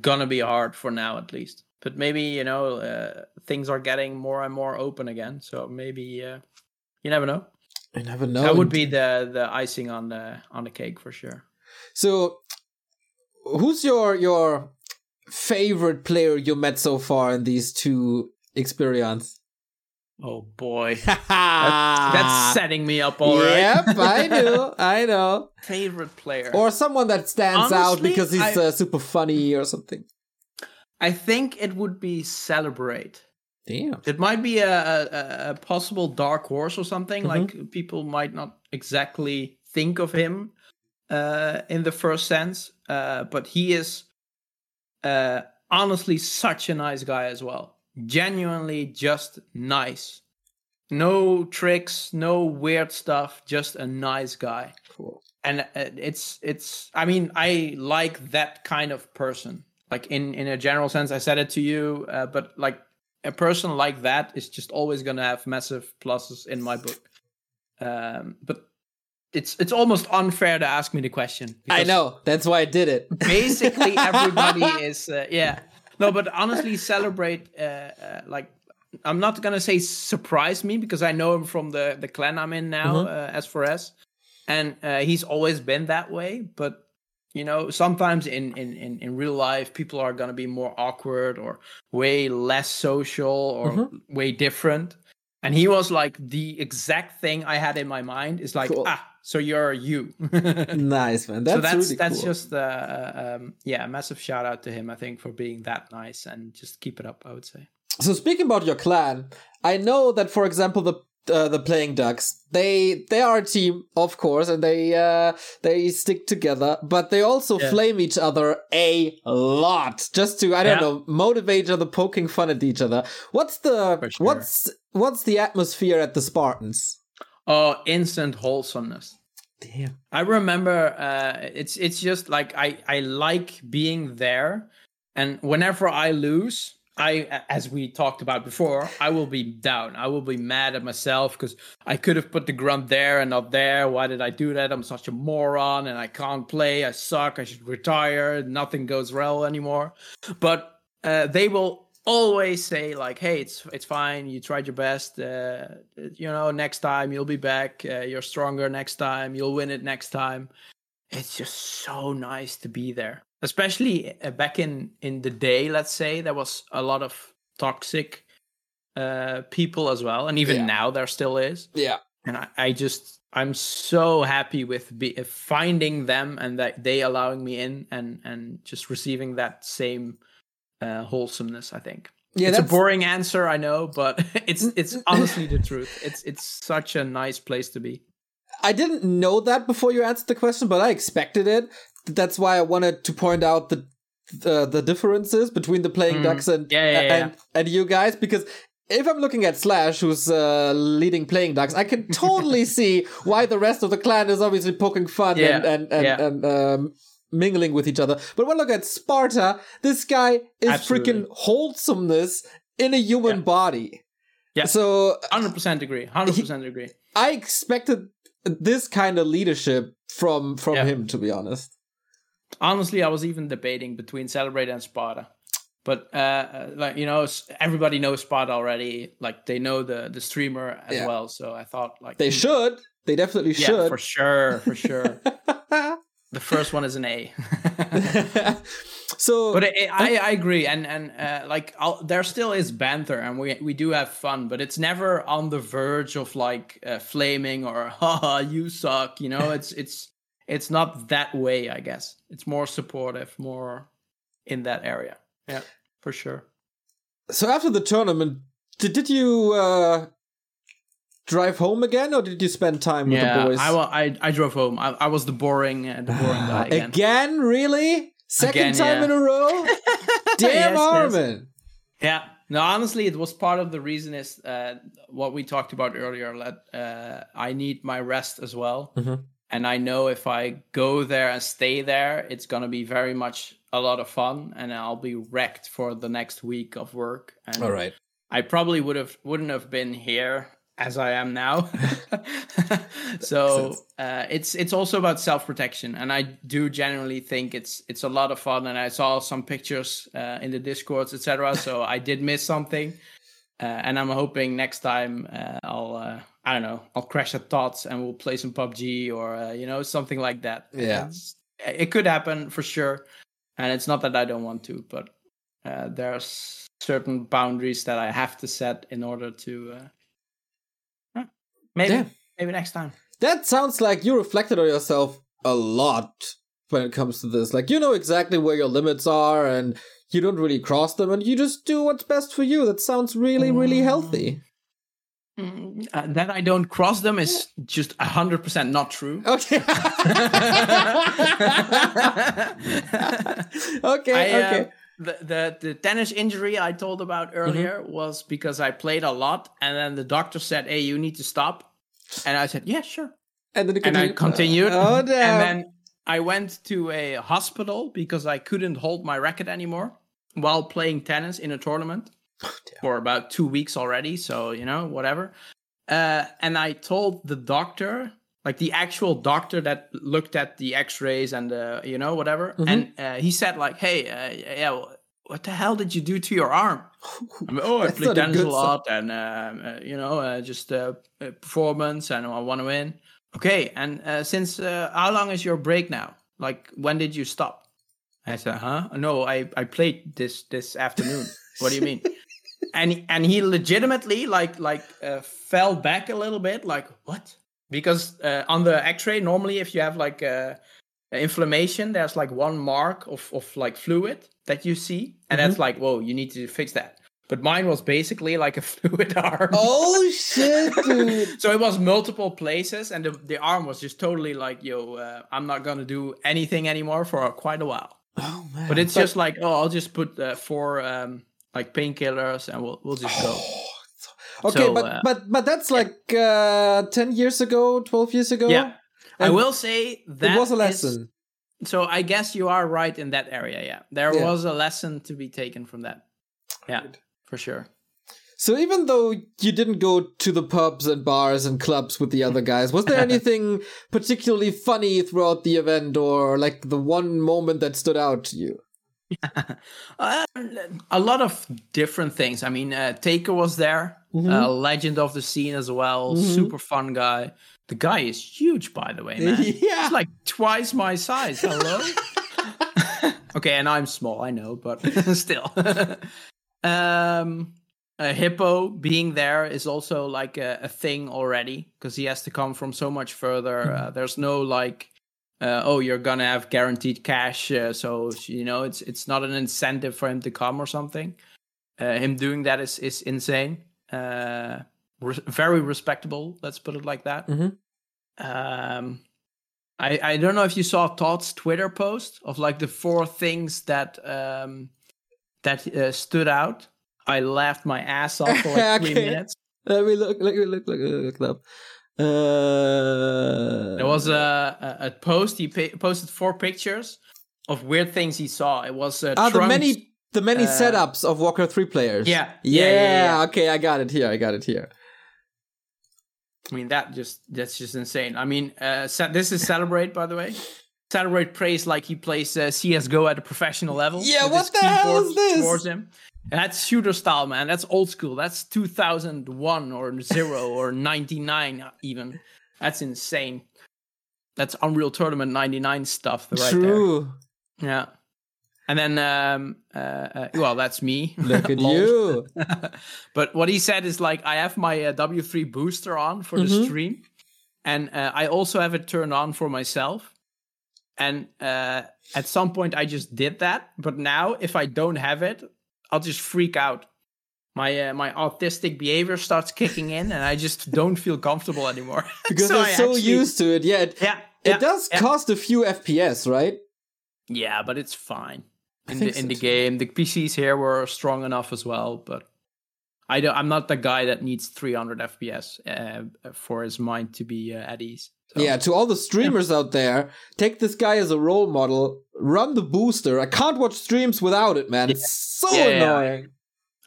gonna be hard for now, at least. But maybe you know uh, things are getting more and more open again, so maybe uh, you never know. You never know. That would be the the icing on the on the cake for sure. So, who's your your favorite player you met so far in these two experience? Oh boy, that's, that's setting me up already. Yep, I know, I know. Favorite player, or someone that stands Honestly, out because he's I- uh, super funny or something. I think it would be Celebrate. Damn. It might be a, a, a possible dark horse or something. Mhm. Like people might not exactly think of him uh, in the first sense, uh, but he is uh, honestly such a nice guy as well. Genuinely, just nice. No tricks, no weird stuff. Just a nice guy Cool. and uh, it's it's i mean i like that kind of person like in in a general sense i said it to you uh, but like a person like that is just always going to have massive pluses in my book um but it's it's almost unfair to ask me the question I know. That's why I did it. basically everybody is uh, yeah no but honestly celebrate uh, uh, like i'm not gonna say surprise me because i know him from the the clan i'm in now Mhm. uh, s4s and uh, he's always been that way but you know sometimes in, in in in real life people are gonna be more awkward or way less social or Mhm. way different and he was like the exact thing i had in my mind is like Cool. ah so you're you nice, man. That's so that's really that's cool. just uh, um, yeah, a massive shout out to him. I think for being that nice and just keep it up. I would say. So speaking about your clan, I know that for example the uh, the playing ducks they they are a team of course and they uh they stick together but they also Yeah. flame each other a lot just to i don't Yeah. know motivate each other poking fun at each other what's the sure. what's what's the atmosphere at the spartans Oh, instant wholesomeness. damn I remember uh, it's it's just like I I like being there, and whenever I lose, I as we talked about before, I will be down. I will be mad at myself because I could have put the grunt there and not there. Why did I do that? I'm such a moron, and I can't play. I suck. I should retire. Nothing goes well anymore. But uh, they will always say like hey it's it's fine. You tried your best uh, you know next time you'll be back uh, you're stronger next time. You'll win it next time. It's just so nice to be there especially uh, back in in the day let's say there was a lot of toxic uh people as well and even Yeah. now there still is. Yeah. And I, I just i'm so happy with be, finding them and that they allowing me in and and just receiving that same uh wholesomeness i think yeah it's a boring answer i know but it's it's honestly the truth it's it's such a nice place to be I didn't know that before you answered the question, but I expected it. That's why I wanted to point out the the, the differences between the playing Mm. ducks and Yeah, yeah, and and you guys because if I'm looking at Slash, who's uh, leading playing ducks, I can totally see why the rest of the clan is obviously poking fun Yeah, and and and, yeah. and um, mingling with each other. But when I look at Sparta, this guy is Absolutely. freaking wholesomeness in a human Yeah. body. Yeah. So 100% agree 100% agree I expected this kind of leadership from from Yeah. him, to be honest. honestly i was even debating between celebrate and sparta but uh, uh like you know everybody knows sparta already like they know the the streamer as Yeah. well so i thought like They should. They definitely yeah should. for sure for sure the first one is an a so, but I, I, I agree, and and uh, like I'll, there still is banter, and we we do have fun, but it's never on the verge of like uh, flaming or haha you suck. You know, it's it's it's not that way. I guess it's more supportive, more in that area. Yeah, for sure. so after the tournament, did, did you uh, drive home again, or did you spend time with the boys? I, I I drove home. I, I was the boring uh, the boring guy again. Again, really? Second Again, time yeah. in a row? Damn, Yes, yes. Armin. Yeah. No, honestly, it was part of the reason is uh, what we talked about earlier. That uh, I need my rest as well, Mhm. and I know if I go there and stay there, it's gonna be very much a lot of fun, and I'll be wrecked for the next week of work. And All right. I probably would have wouldn't have been here as I am now. so uh, it's it's also about self protection, and I do generally think it's it's a lot of fun. And I saw some pictures uh, in the discords, etc. So I did miss something, uh, and I'm hoping next time uh, I'll uh, I don't know I'll crash at Tots and we'll play some PUBG or uh, you know something like that. Yeah. It's- it could happen for sure, and it's not that I don't want to, but uh, there's certain boundaries that I have to set in order to uh, Maybe maybe next time. That sounds like you reflected on yourself a lot when it comes to this. Like you know exactly where your limits are and you don't really cross them and you just do what's best for you. That sounds really, really healthy. Mm, uh, that I don't cross them is just hundred percent not true. Okay. okay, I, uh, okay. The, the the tennis injury I told about earlier was because I played a lot, and then the doctor said, "Hey, you need to stop," and I said, "Yeah, sure," And then it and I continued. Oh damn. And then I went to a hospital because I couldn't hold my racket anymore while playing tennis in a tournament for about two weeks already. So, you know, whatever. Uh, and I told the doctor, like the actual doctor that looked at the x rays and, uh, you know, whatever. Mhm. And uh, he said, like, hey, uh, yeah, what the hell did you do to your arm? I mean, oh, I That's play not a tennis a good lot and, um, uh, you know, uh, just uh, uh, performance and I want to win. Okay, and uh, since uh, how long is your break now? Like, when did you stop? I said, huh? No, I, I played this this afternoon. what do you mean? and and he legitimately like like uh, fell back a little bit. Like what? Because uh, on the X-ray, normally if you have like uh, inflammation, there's like one mark of of like fluid that you see, and that's like, whoa, you need to fix that. But mine was basically like a fluid arm. Oh shit, dude. So it was multiple places, and the, the arm was just totally like, yo, uh, I'm not gonna do anything anymore for quite a while. Oh man. But it's just like, oh, I'll just put uh, four um, like painkillers, and we'll we'll just go. Okay, So, but uh, but but that's like uh 10 years ago, 12 years ago. Yeah, I will say that it was a is- lesson. so I guess you are right in that area. Yeah, there Yeah. was a lesson to be taken from that. Yeah, for sure. So even though you didn't go to the pubs and bars and clubs with the other guys, was there anything particularly funny throughout the event or like the one moment that stood out to you? Uh, a lot of different things. I mean, uh, Taker was there, Mm-hmm. a legend of the scene as well. Super fun guy. The guy is huge, by the way, man. Yeah. He's like twice my size. Hello. okay, and I'm small. I know, but still. um, a hippo being there is also like a, a thing already because he has to come from so much further. Uh, there's no like uh, oh you're gonna have guaranteed cash uh, so you know it's it's not an incentive for him to come or something uh, him doing that is is insane uh re- very respectable let's put it like that Mhm. um i i don't know if you saw todd's twitter post of like the four things that um that uh, stood out i laughed my ass off for like three minutes Let me look, Let me look, look, look, look. Uh, There was a, a, a post. He pa- posted four pictures of weird things he saw. It was uh, ah, the many the many uh, setups of Walker 3 players. Yeah, yeah, yeah, yeah, yeah. Okay, I got it here. I got it here. I mean, that just that's just insane. I mean, uh, this is Celebrate, by the way. Celebrate plays like he plays uh, CS:GO at a professional level. Yeah, what the hell is this? Towards him. And that's shooter style, man. That's old school. That's 2001 or zero or 99 even. That's insane. That's Unreal Tournament 99 stuff right there. True. Yeah. And then, um, uh, uh, well, that's me. Look at you. but what he said is like, I have my uh, W3 booster on for the Mhm. stream, and uh, I also have it turned on for myself. And uh, at some point, I just did that. But now, if I don't have it, I'll just freak out. My uh, my autistic behavior starts kicking in, and I just don't feel comfortable anymore. Because So they're I so actually- used to it. Yeah, it, Yeah, it yeah, does yeah. cost a few FPS, right? Yeah, but it's fine. In the in so the game, the PCs here were strong enough as well, but I don't. I'm not the guy that needs 300 FPS uh, for his mind to be uh, at ease. So, Yeah, to all the streamers out there, take this guy as a role model. Run the booster. I can't watch streams without it, man. It's so Yeah, yeah, yeah. annoying.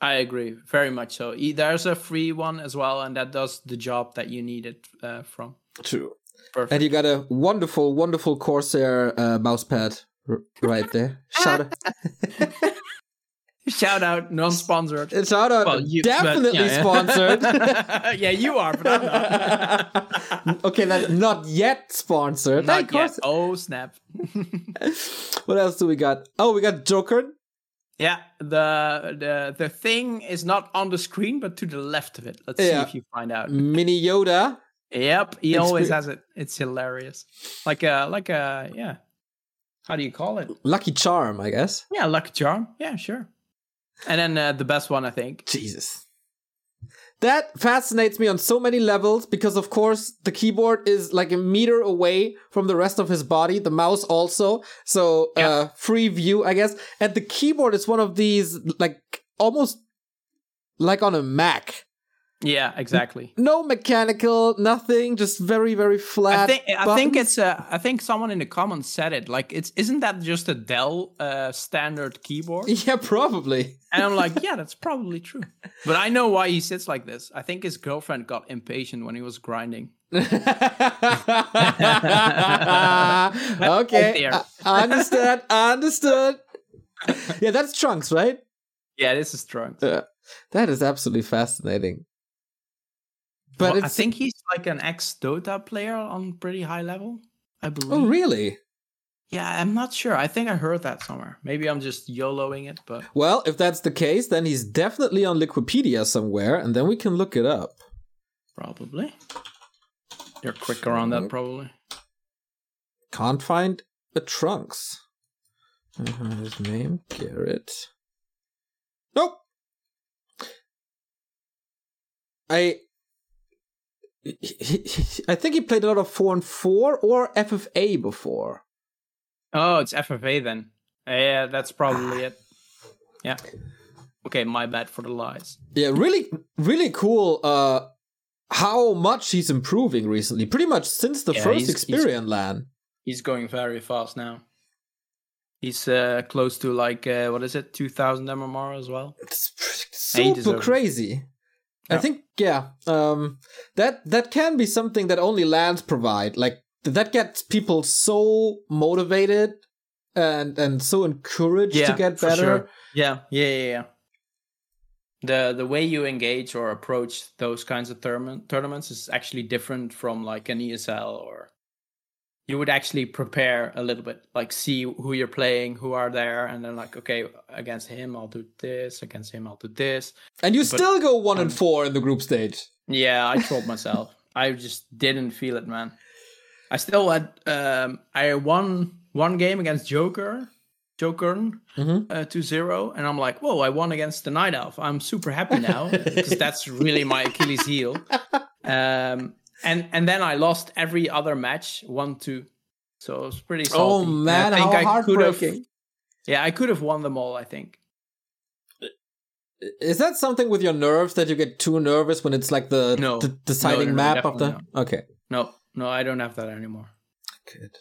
I agree very much. So there's a free one as well, and that does the job that you need it uh, from. True. Perfect. And you got a wonderful, wonderful Corsair uh, mousepad right there. Shout out, Shout out, non-sponsored. shout out, Well, you- definitely yeah, yeah. sponsored. yeah, you are, but I'm not. okay, that's not yet sponsored. Hey, not yet. Oh snap! What else do we got? Oh, we got Joker. Yeah, the the the thing is not on the screen, but to the left of it. Let's Yeah. see if you find out. Mini Yoda. Yep, he always Exper- has it. It's hilarious. Like a like a yeah. How do you call it? Lucky charm, I guess. Yeah, lucky charm. Yeah, sure. And then uh, the best one, I think. Jesus. That fascinates me on so many levels because, of course, the keyboard is like a meter away from the rest of his body, the mouse also. So, uh, free view, I guess. And the keyboard is one of these, like, almost like on a Mac. Yeah, exactly. No mechanical, nothing, just very, very flat. I think I think it's uh, I think someone in the comments said it. Like it's isn't that just a Dell uh, standard keyboard? Yeah, probably. And I'm like, yeah, that's probably true. But I know why he sits like this. I think his girlfriend got impatient when he was grinding. okay. I, I understand. I understood. Yeah, that's Trunks, right? Yeah, this is Trunks. Yeah, that is absolutely fascinating. But Well, I think he's like an ex Dota player on pretty high level. I believe. oh really? Yeah, I'm not sure. I think I heard that somewhere. Maybe I'm just YOLOing it, but Well, if that's the case, then he's definitely on Liquipedia somewhere, and then we can look it up. probably. You're quicker on that, probably. Can't find a Trunks. Uh, his name Garrett. Nope. I. I think he played a lot of four and four or FFA before. Oh, it's FFA then. Yeah, that's probably it. Yeah. Okay, my bad for the lies. Yeah, really, really cool. Uh, how much he's improving recently. Pretty much since the Yeah, first he's- Xperion LAN. He's going very fast now. He's uh, close to like uh, what is it, two thousand MMR as well. It's He super deserves crazy. I think yeah, um, that that can be something that only lands provide. Like that gets people so motivated and and so encouraged to get better. sure. Yeah, yeah, yeah, yeah. The the way you engage or approach those kinds of tournament, tournaments is actually different from like an ESL or you would actually prepare a little bit, like see who you're playing, who are there, and then like okay, against him I'll do this, against him I'll do this. And you But- still go one and um, four in the group stage. Yeah, I trolled myself. I just didn't feel it, man. I still had um I won one game against Joker, Joker, Mhm. uh, 2-0, and I'm like, whoa, I won against the Night Elf. I'm super happy now because that's really my Achilles heel. Um, and and then I lost every other match, one two. So it was pretty salty. Oh And man, I think how I could have. Yeah, I could have won them all. I think. Is that something with your nerves that you get too nervous when it's like the, No. the deciding No, no, no, map of the? definitely Okay, No, no, I don't have that anymore. good.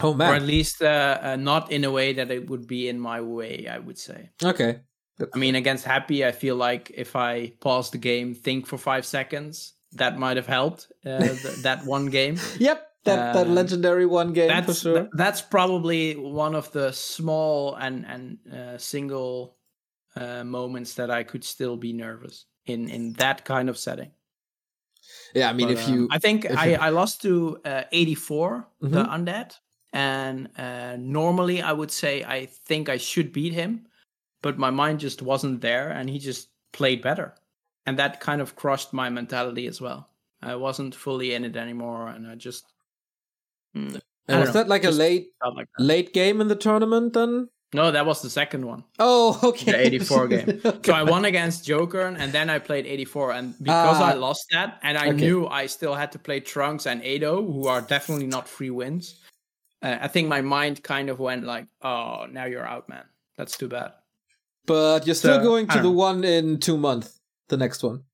Oh man. or at least uh, uh, not in a way that it would be in my way. I would say. okay. I mean, against Happy, I feel like if I pause the game, think for five seconds, that might have helped uh, th- that one game. Yep, that that Um, legendary one game for That's sure. th- that's probably one of the small and and uh, single uh, moments that I could still be nervous in in that kind of setting. yeah, I mean, But, if you um, I think I, you- I lost to uh, 84, the Mhm. undead, and uh, normally I would say I think I should beat him, but my mind just wasn't there, and he just played better, and that kind of crushed my mentality as well. I wasn't fully in it anymore, and I just Mm, and don't was know, that like a late like late game in the tournament then? No, that was the second one. Oh, okay. The 84 game. Okay. So I won against Joker, and then I played 84. And because Ah. I lost that, and I Okay. knew I still had to play Trunks and Ado, who are definitely not free wins, uh, I think my mind kind of went like, "Oh, now you're out, man. That's too bad." But you're still So, going to the know. one in two months, the next one.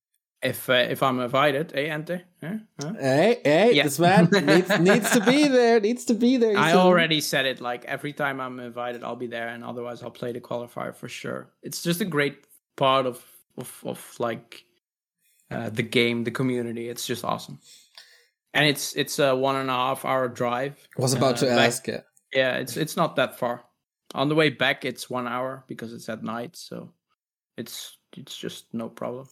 If uh, if I'm invited, eh, Ante? Huh? Huh? Hey, hey, Yeah. this man needs, needs to be there. Needs to be there. I already said it. Like every time I'm invited, I'll be there, and otherwise, I'll play the qualifier for sure. It's just a great part of of, of like uh, the game, the community. It's just awesome, and it's it's a one and a half hour drive. was about uh, to back- ask. Yeah. Yeah, it's it's not that far. On the way back, it's one hour because it's at night, so it's it's just no problem.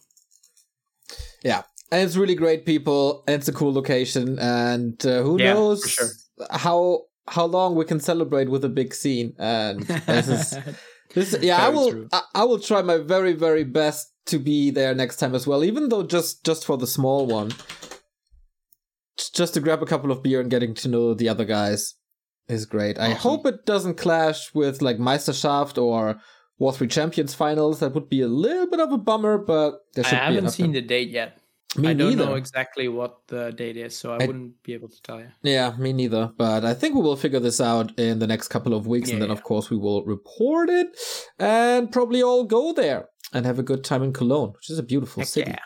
Yeah, and it's really great people, and it's a cool location, and uh, who Yeah, knows sure. how how long we can celebrate with a big scene. And this is this. Yeah, I will. I, I will try my very very best to be there next time as well, even though just just for the small one. just to grab a couple of beer and getting to know the other guys is great. Awesome. I hope it doesn't clash with like Meisterschaft or War 3 Champions finals. That would be a little bit of a bummer, but there should I haven't seen the date yet. Me I don't neither. know exactly what the date is, so I, I, wouldn't be able to tell you. Yeah, me neither. But I think we will figure this out in the next couple of weeks, yeah, and then, yeah. of course, we will report it and probably all go there and have a good time in Cologne, which is a beautiful Heck city. Yeah.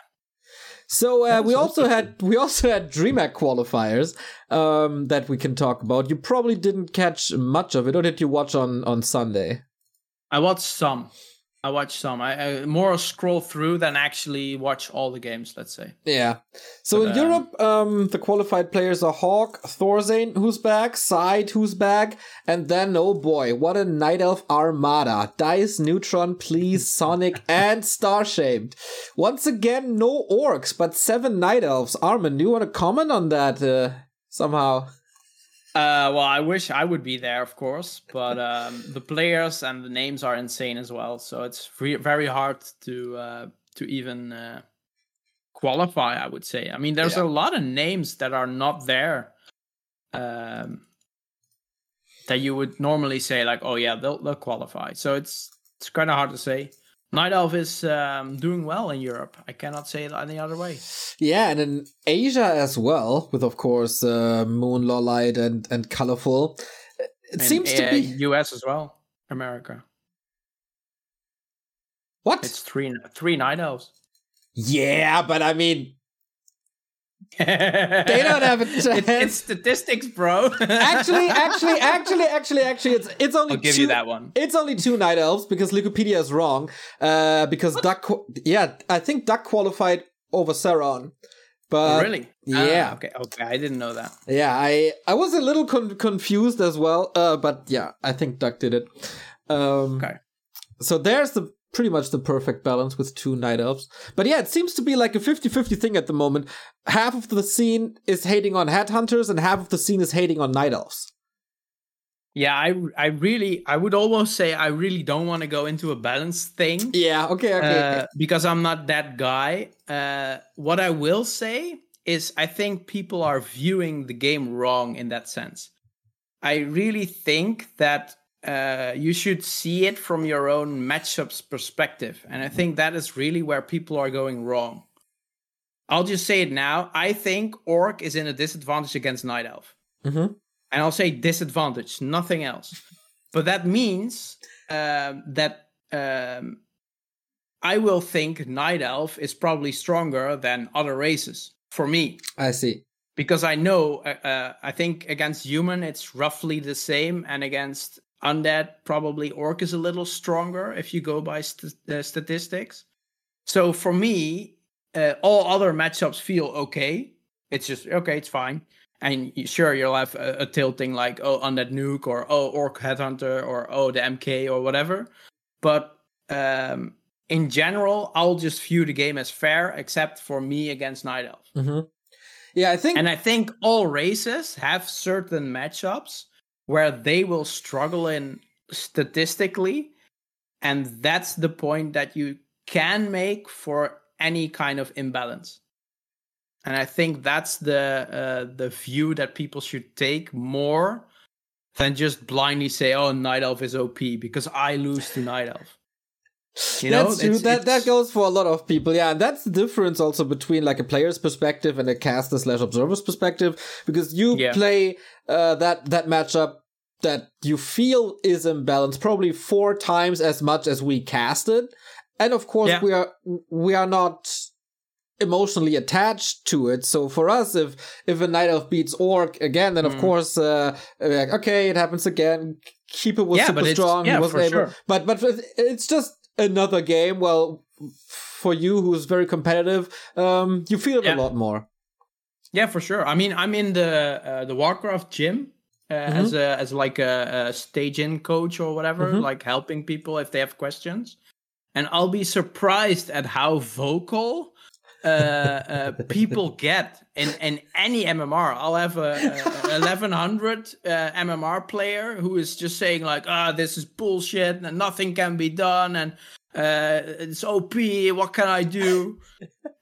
So uh, we also had we also had DreamHack qualifiers um, that we can talk about. You probably didn't catch much of it, or did you watch on on Sunday? I watched some. I watched some. I, I, more scroll through than actually watch all the games. Let's say. Yeah. So but, in um, Europe, um, the qualified players are Hawk, ThorZaIN, who's back, Side, who's back, and then oh boy, what a Night Elf armada! Dice, Neutron, Please, Sonic, and Starshamed. Once again, no orcs, but seven Night Elves. Armin, do you want to comment on that uh, somehow? Uh, well, I wish I would be there, of course, but um, the players and the names are insane as well. So it's free, very hard to uh, to even uh, qualify. I would say. I mean, there's yeah. a lot of names that are not there. Um, that you would normally say like, oh yeah, they'll they'll qualify. So it's it's kind of hard to say. Night Elf is um, doing well in Europe. I cannot say it any other way. Yeah, and in Asia as well, with of course uh, Moon, LawLiet, and and Colorful. It and, seems to uh, be U.S. as well, America. What? It's three three Night Elves. Yeah, but I mean, they don't have a chance. It's, it's statistics, bro. actually, actually, actually, actually, actually, it's it's only. I'll give two, you that one. It's only two night elves because Liquipedia is wrong. Uh, because what? Duck, yeah, I think Duck qualified over Seron. But oh, really, yeah, ah, okay, okay, I didn't know that. Yeah, I I was a little con- confused as well. Uh, but yeah, I think Duck did it. Um, okay. So there's the pretty much the perfect balance with two night elves. But yeah, it seems to be like a 50-50 thing at the moment. Half of the scene is hating on headhunters and half of the scene is hating on night elves. Yeah, I I really I would almost say I really don't want to go into a balance thing. Yeah, okay, okay, uh, okay. Because I'm not that guy. Uh, what I will say is I think people are viewing the game wrong in that sense. I really think that uh, you should see it from your own matchups perspective. And I think that is really where people are going wrong. I'll just say it now. I think Orc is in a disadvantage against Night Elf. Mm-hmm. And I'll say disadvantage, nothing else. But that means um, that um, I will think Night Elf is probably stronger than other races for me. I see. Because I know, uh, uh, I think against human it's roughly the same, and against undead probably orc is a little stronger if you go by st- uh, statistics. So for me uh, all other matchups feel okay. It's just okay it's fine. And you, sure you'll have a, a, tilting like oh undead nuke or oh orc headhunter or oh the mk or whatever. But um, in general i'll just view the game as fair except for me against night elf. Mm-hmm. yeah i think and i think all races have certain matchups where they will struggle in statistically and that's the point that you can make for any kind of imbalance. And i think that's the uh, the view that people should take more than just blindly say oh night elf is op because i lose to night elf you know, that's true. It's, that it's... that goes for a lot of people. Yeah, and that's the difference also between like a player's perspective and a caster slash observer's perspective. Because you yeah. play uh, that that matchup that you feel is imbalanced probably four times as much as we casted and of course yeah. we are we are not emotionally attached to it so for us if if a night elf beats orc again then of mm. course uh okay it happens again keeper was yeah, super strong yeah, was able sure. but but it's just another game well for you who's very competitive um you feel it yeah. a lot more yeah for sure i mean i'm in the uh, the warcraft gym uh, mm-hmm. as a as like a, a staging coach or whatever, mm-hmm. like helping people if they have questions. And I'll be surprised at how vocal uh, uh, people get in, in any MMR. I'll have a, a 1100 uh, MMR player who is just saying like, "Ah, this is bullshit, and nothing can be done, and uh, it's OP. What can I do?"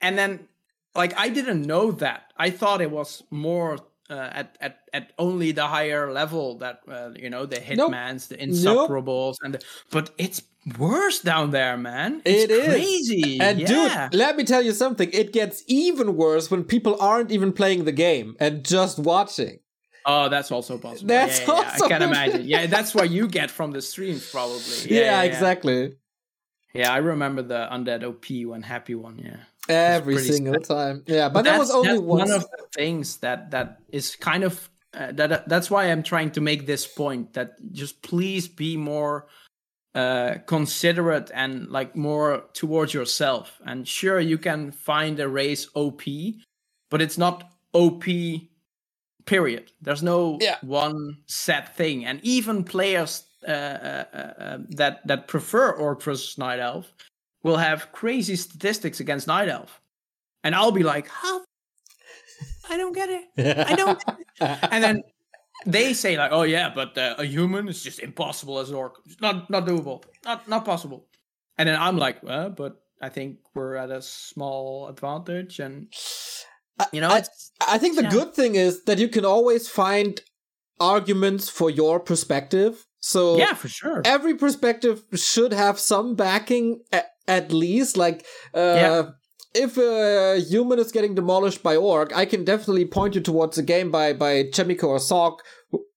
and then like I didn't know that. I thought it was more uh, at at at only the higher level that uh, you know the hitmans, nope. the insuperables, nope. and the, but it's worse down there, man. It's it is. crazy. And yeah. dude, let me tell you something. It gets even worse when people aren't even playing the game and just watching. Oh, that's also possible. That's yeah, yeah, also I can imagine. Yeah, that's what you get from the streams, probably. Yeah exactly. Yeah, I remember the undead OP one, happy one. Yeah, every single sad. time. Yeah, but, but that was only one of the things that that is kind of uh, that. That's why I'm trying to make this point that just please be more uh, considerate and like more towards yourself. And sure, you can find a race OP, but it's not OP. Period. There's no yeah. one set thing, and even players uh, uh, uh, Uh, uh, uh, um, that that prefer Orc versus Night Elf will have crazy statistics against Night Elf, and I'll be like, "How? I don't get it. I don't." and then they say like, "Oh yeah, but uh, a human is just impossible as an orc. It's Not not doable. Not not possible." And then I'm like, "Well, but I think we're at a small advantage, and you know, I, I think the yeah. good thing is that you can always find arguments for your perspective. So yeah, for sure, every perspective should have some backing at, at least. Like, uh, yeah if a human is getting demolished by orc, I can definitely point you towards a game by by Chaemiko or Sock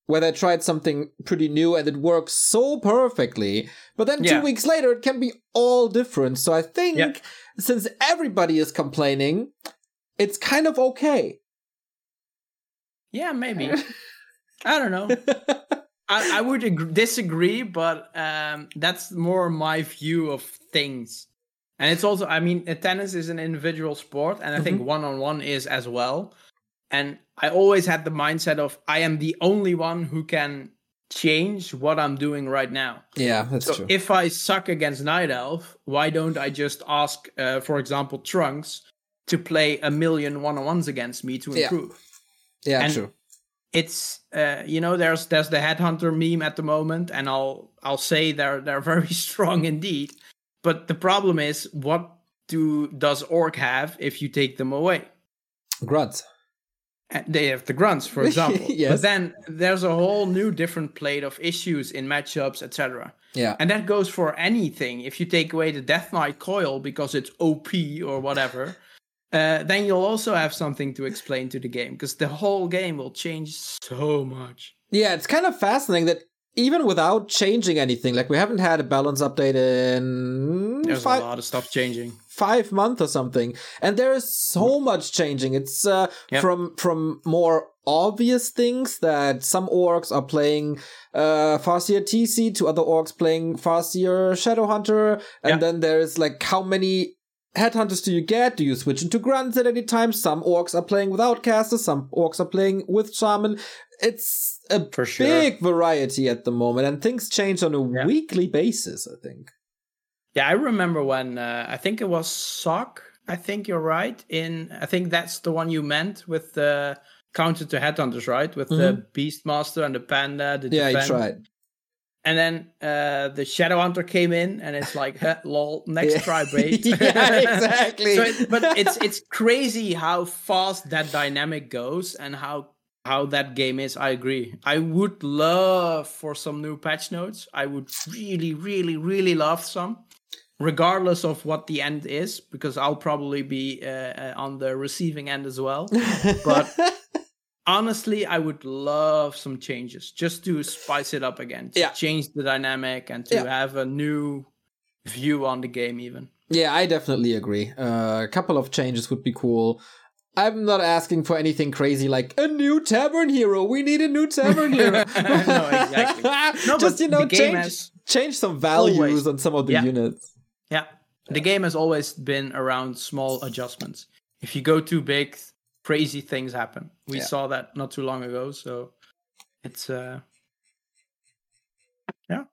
where they tried something pretty new and it works so perfectly. But then yeah. two weeks later, it can be all different. So I think yeah. since everybody is complaining, it's kind of okay. Yeah, maybe. I don't know. I, I would ag- disagree, but um, that's more my view of things. And it's also, I mean, tennis is an individual sport, and I mm-hmm. think one on one is as well. And I always had the mindset of I am the only one who can change what I'm doing right now. Yeah, that's so true. If I suck against Night Elf, why don't I just ask, uh, for example, Trunks to play a million one on ones against me to improve? Yeah, yeah and true. It's uh, you know there's there's the headhunter meme at the moment, and I'll I'll say they're they're very strong indeed. But the problem is, what do does Orc have if you take them away? Grunts they have the grunts, for example. yes. But then there's a whole new different plate of issues in matchups, etc. Yeah. And that goes for anything. If you take away the Death Knight coil because it's OP or whatever, uh, then you'll also have something to explain to the game because the whole game will change so much. Yeah, it's kind of fascinating that even without changing anything, like we haven't had a balance update in there's five, a lot of stuff changing. Five months or something, and there is so much changing. It's uh, yep. from from more obvious things that some orcs are playing uh, Farseer TC to other orcs playing Farseer Shadowhunter, and yep. then there's like how many headhunters do you get? Do you switch into grunts at any time? Some orcs are playing without casters, some orcs are playing with shaman. It's a For sure. big variety at the moment, and things change on a yeah. weekly basis, I think. Yeah, I remember when uh, I think it was Sock. I think you're right. In I think that's the one you meant with the counter to headhunters, right? With mm-hmm. the Beastmaster and the Panda. The yeah, defend. you tried and then uh, the Shadow Hunter came in, and it's like, huh, lol, next yeah. try, bait. yeah, exactly. so it, but it's it's crazy how fast that dynamic goes and how how that game is. I agree. I would love for some new patch notes. I would really, really, really love some, regardless of what the end is, because I'll probably be uh, uh on the receiving end as well. But honestly, I would love some changes just to spice it up again, to yeah. change the dynamic and to yeah. have a new view on the game, even. Yeah, I definitely agree. Uh, a couple of changes would be cool. I'm not asking for anything crazy like a new tavern hero. We need a new tavern hero. no, exactly. No, Just you know, change has... change some values always... on some of the yeah. units. Yeah. The game has always been around small adjustments. If you go too big, crazy things happen. We yeah. saw that not too long ago, so it's uh yeah.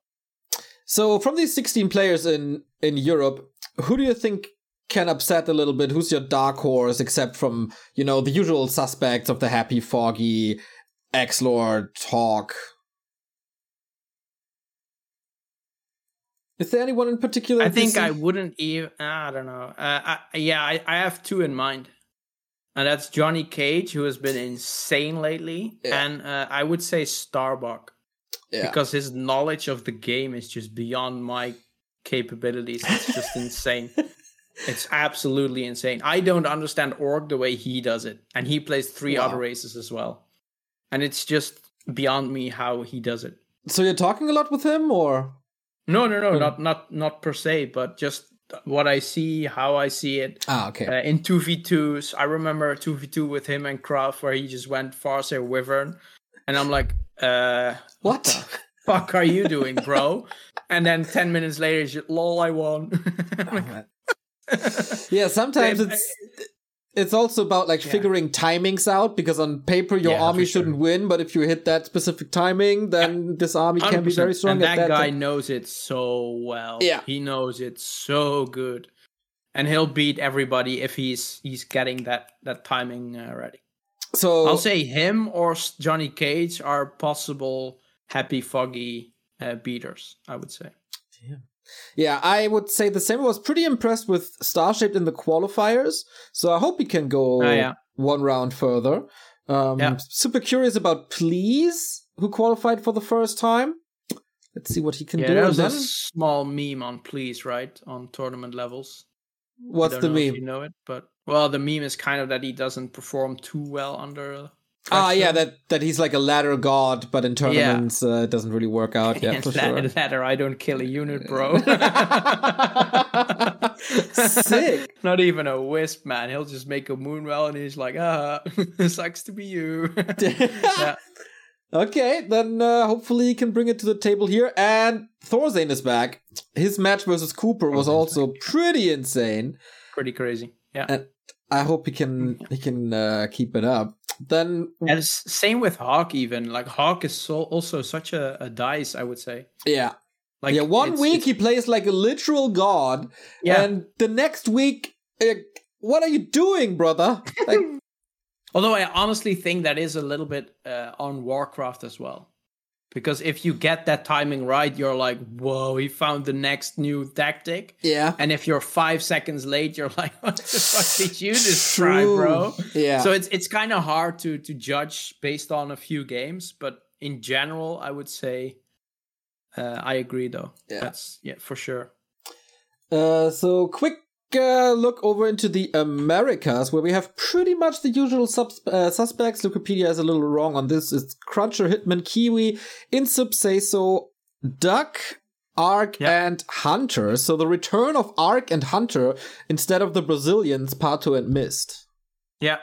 So from these 16 players in in Europe, who do you think can upset a little bit? Who's your dark horse except from, you know, the usual suspects of the happy foggy X-Lord talk? Is there anyone in particular? I think I wouldn't even. I don't know. Uh, I, yeah, I, I have two in mind. And that's Johnny Cage, who has been insane lately, Yeah. and uh, I would say Starbuck Yeah. because his knowledge of the game is just beyond my capabilities. It's just insane. It's absolutely insane. I don't understand orc the way he does it, and he plays three Wow. other races as well, and it's just beyond me how he does it. so you're talking a lot with him, or No, no, no, Hmm. not not not per se, but just what I see, how I see it. ah, okay. Uh, in two v twos, I remember two v two with him and Kraft where he just went Farseer Wyvern, and I'm like, uh, what? the fuck are you doing, bro? and then ten minutes later, he's just, lol, I won. Yeah, sometimes it's it's also about like Yeah. figuring timings out because on paper your Yeah, army shouldn't win, but if you hit that specific timing, then this army can be very strong And at that that guy time. knows it so well. Yeah. he knows it so good, and he'll beat everybody if he's he's getting that that timing uh, ready. So I'll say him or Johnny Cage are possible happy foggy uh, beaters. I would say. Yeah, I would say the same. I was pretty impressed with Starshaped in the qualifiers, so I hope he can go Oh, yeah. one round further. Um, Yeah. Super curious about Please, who qualified for the first time. Let's see what he can Yeah, do. there And a small meme on Please, right, on tournament levels. I what's don't the know if meme? you know it, but well, the meme is kind of that he doesn't perform too well under. Ah, yeah, that that he's like a ladder god, but in tournaments uh, it doesn't really work out. Yeah, for la- sure. ladder, I don't kill a unit, bro. Sick. Not even a wisp, man. He'll just make a moonwell, and he's like, "Ah, sucks to be you." yeah. Okay, then uh, hopefully he can bring it to the table here. And ThorZaIN is back. His match versus Cooper was ThorZaIN's also pretty insane. pretty crazy. Yeah. And I hope he can he can uh, keep it up. Then And same with Hawk. Even like Hawk is so also such a, a dice. I would say. yeah, Like yeah. One it's- week it's- he plays like a literal god, yeah. and the next week, uh, what are you doing, brother? Like, Although I honestly think that is a little bit uh, on Warcraft as well. Because if you get that timing right, you're like, whoa, he found the next new tactic. yeah, And if you're five seconds late, you're like, what the fuck did you just try, bro? Yeah. So it's it's kind of hard to to judge based on a few games, but in general, I would say uh, I agree though. Yeah. That's yeah for sure. Uh, so quick uh, look over into the Americas, where we have pretty much the usual subs- uh, suspects. Liquipedia is a little wrong on this. It's Cruncher, Hitman, Kiwi, Insup, Seiso, Duck, Ark, Yeah. and Hunter. So the return of Ark and Hunter instead of the Brazilians, Pato and Mist. Yeah,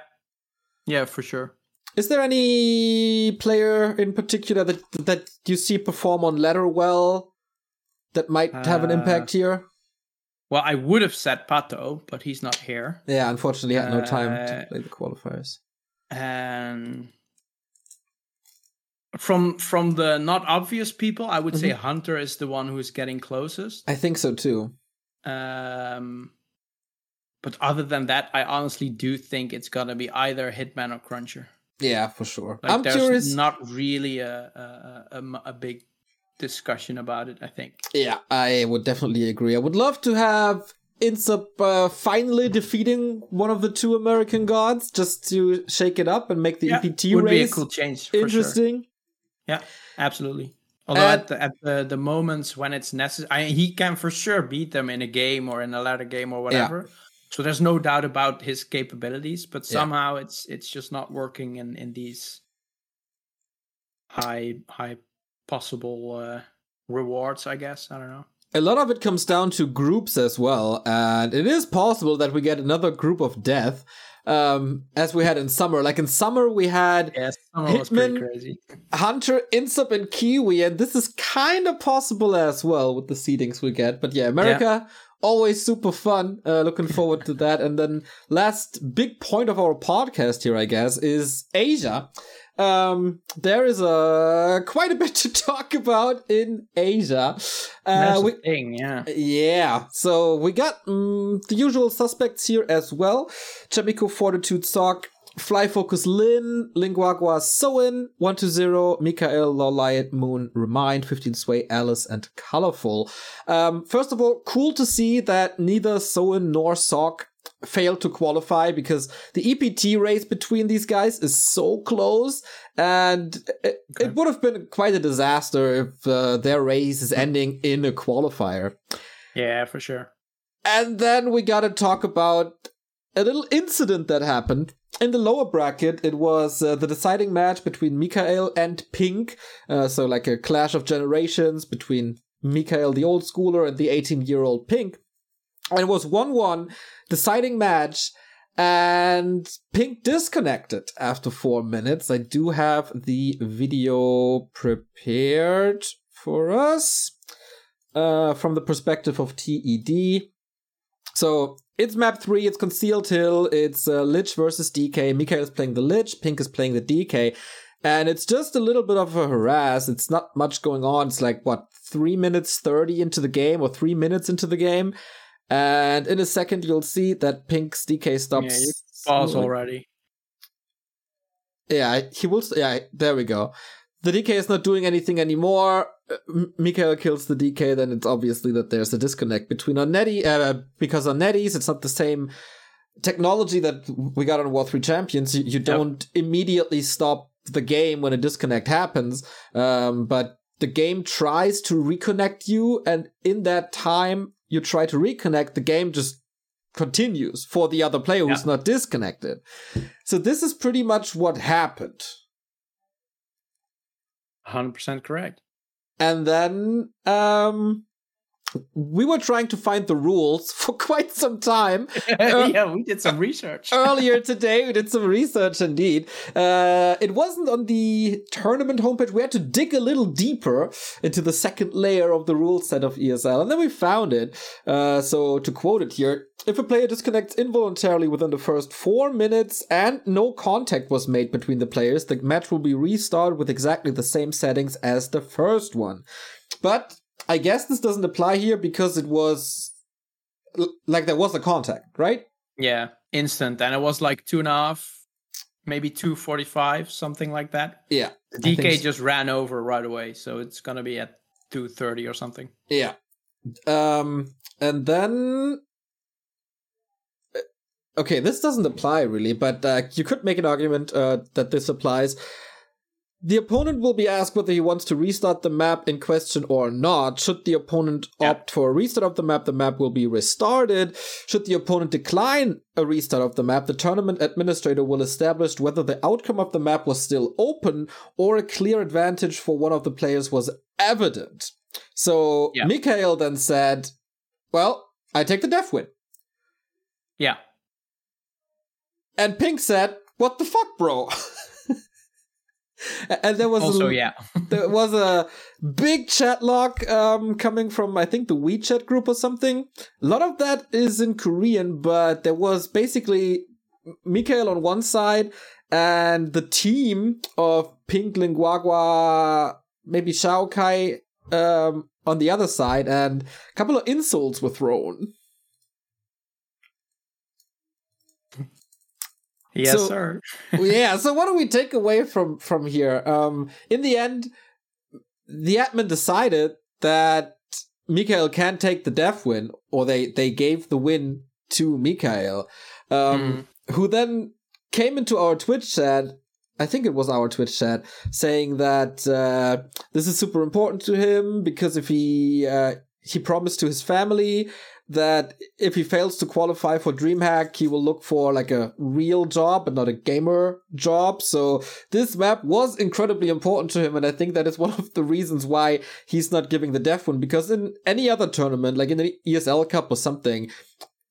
yeah for sure. Is there any player in particular that that you see perform on ladder well that might have an Uh, impact here? Well, I would have said Pato, but he's not here. Yeah, unfortunately, I had no time to uh, play the qualifiers. And from from the not obvious people, I would say Mm-hmm. Hunter is the one who's getting closest. I think so too. Um, but other than that, I honestly do think it's gonna be either Hitman or Cruncher. Yeah, for sure. Like, I'm there's curious. not really a a a big discussion about it. I think. Yeah, I would definitely agree. I would love to have Insup uh, finally defeating one of the two American gods just to shake it up and make the Yeah, EPT would be a race cool change. For Sure. interesting. Yeah, absolutely. Although at the, at the the moments when it's necessary, he can for sure beat them in a game or in a ladder game or whatever. So there's no doubt about his capabilities, but Yeah. somehow it's it's just not working in in these high high possible uh, rewards. I guess I don't know. A lot of it comes down to groups as well, and it is possible that we get another group of death, um, as we had in summer. Like in summer, we had Yes, someone was pretty Hitman- crazy. Hunter, Insup, and Kiwi, and this is kind of possible as well with the seedings we get. But yeah, America always super fun. Uh, looking forward to that. And then last big point of our podcast here, I guess, is Asia. Um, there is a quite a bit to talk about in Asia. Uh, we, thing, yeah. yeah, so we got mm, the usual suspects here as well. Chaemiko Fortitude Sock, Fly Focus Lin, Linguagua Soin, 120, Mikael LawLiet Moon Remind, 15 Sway Alice, and Colorful. Um, first of all, cool to see that neither Soin nor Sock failed to qualify because the EPT race between these guys is so close, and it, okay. it would have been quite a disaster if uh, their race is ending in a qualifier. Yeah, for sure. And then we got to talk about a little incident that happened. In the lower bracket, it was uh, the deciding match between Mikael and Pink. Uh, so, like a clash of generations between Mikael, the old schooler, and the 18 year old Pink. And it was 1 1 deciding match. And Pink disconnected after four minutes. I do have the video prepared for us uh, from the perspective of TED. So it's map three, it's Concealed Hill, it's uh, Lich versus DK. Mikael is playing the Lich, Pink is playing the DK. And it's just a little bit of a harass. It's not much going on. It's like, what, three minutes 30 into the game or three minutes into the game. And in a second, you'll see that Pink's DK stops. Yeah, you pause already. Yeah, he will. Yeah, there we go. The DK is not doing anything anymore. Mikael kills the DK, then it's obviously that there's a disconnect between on NetEase, uh, because on NetEase, it's not the same technology that we got on War 3 Champions. You, you don't yep. immediately stop the game when a disconnect happens, um, but the game tries to reconnect you, and in that time you try to reconnect, the game just continues for the other player who's yep. not disconnected. So this is pretty much what happened. 100% correct. And then um, we were trying to find the rules for quite some time. yeah, we did some research. Earlier today, we did some research indeed. Uh, it wasn't on the tournament homepage. We had to dig a little deeper into the second layer of the rule set of ESL, and then we found it. Uh, so, to quote it here if a player disconnects involuntarily within the first four minutes and no contact was made between the players, the match will be restarted with exactly the same settings as the first one. But I guess this doesn't apply here because it was like there was a contact, right? Yeah, instant, and it was like two and a half, maybe two forty-five, something like that. Yeah, DK so. just ran over right away, so it's gonna be at two thirty or something. Yeah, um, and then okay, this doesn't apply really, but uh, you could make an argument uh, that this applies. The opponent will be asked whether he wants to restart the map in question or not. Should the opponent yeah. opt for a restart of the map, the map will be restarted. Should the opponent decline a restart of the map, the tournament administrator will establish whether the outcome of the map was still open or a clear advantage for one of the players was evident. So yeah. Mikael then said, Well, I take the death win. Yeah. And Pink said, "What the fuck, bro?" and there was also a, yeah there was a big chat log um, coming from I think the WeChat group or something. A lot of that is in Korean, but there was basically Mikael on one side and the team of Pink Linguagua, maybe Shao Kai um, on the other side, and a couple of insults were thrown. Yes, so, sir. yeah. So what do we take away from from here? Um, in the end, the admin decided that Mikael can't take the death win, or they they gave the win to Mikael, um, mm. who then came into our Twitch chat. I think it was our Twitch chat saying that uh, this is super important to him because if he uh, he promised to his family that if he fails to qualify for DreamHack, he will look for like a real job but not a gamer job. So this map was incredibly important to him, and I think that is one of the reasons why he's not giving the death one. Because in any other tournament, like in the ESL Cup or something,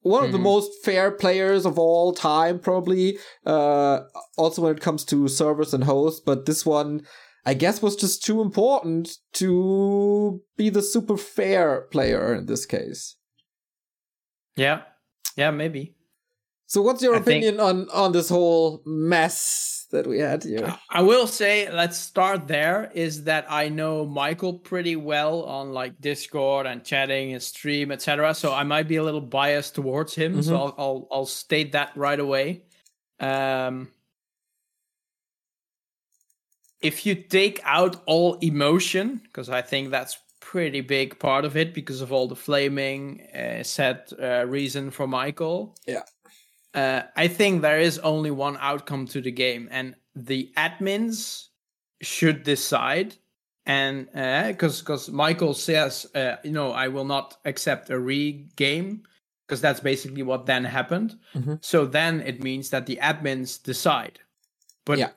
one of the mm-hmm. most fair players of all time, probably. Uh, also when it comes to servers and hosts, but this one. I guess was just too important to be the super fair player in this case. Yeah, yeah, maybe. So, what's your I opinion think, on on this whole mess that we had here? I will say, let's start there. Is that I know Michael pretty well on like Discord and chatting and stream, etc. So I might be a little biased towards him. Mm-hmm. So I'll, I'll I'll state that right away. Um, if you take out all emotion, because I think that's pretty big part of it because of all the flaming uh, set uh, reason for Michael. Yeah. uh, I think there is only one outcome to the game, and the admins should decide. And because uh, because Michael says, uh, you know, I will not accept a re game because that's basically what then happened. Mm-hmm. So then it means that the admins decide. But Yeah.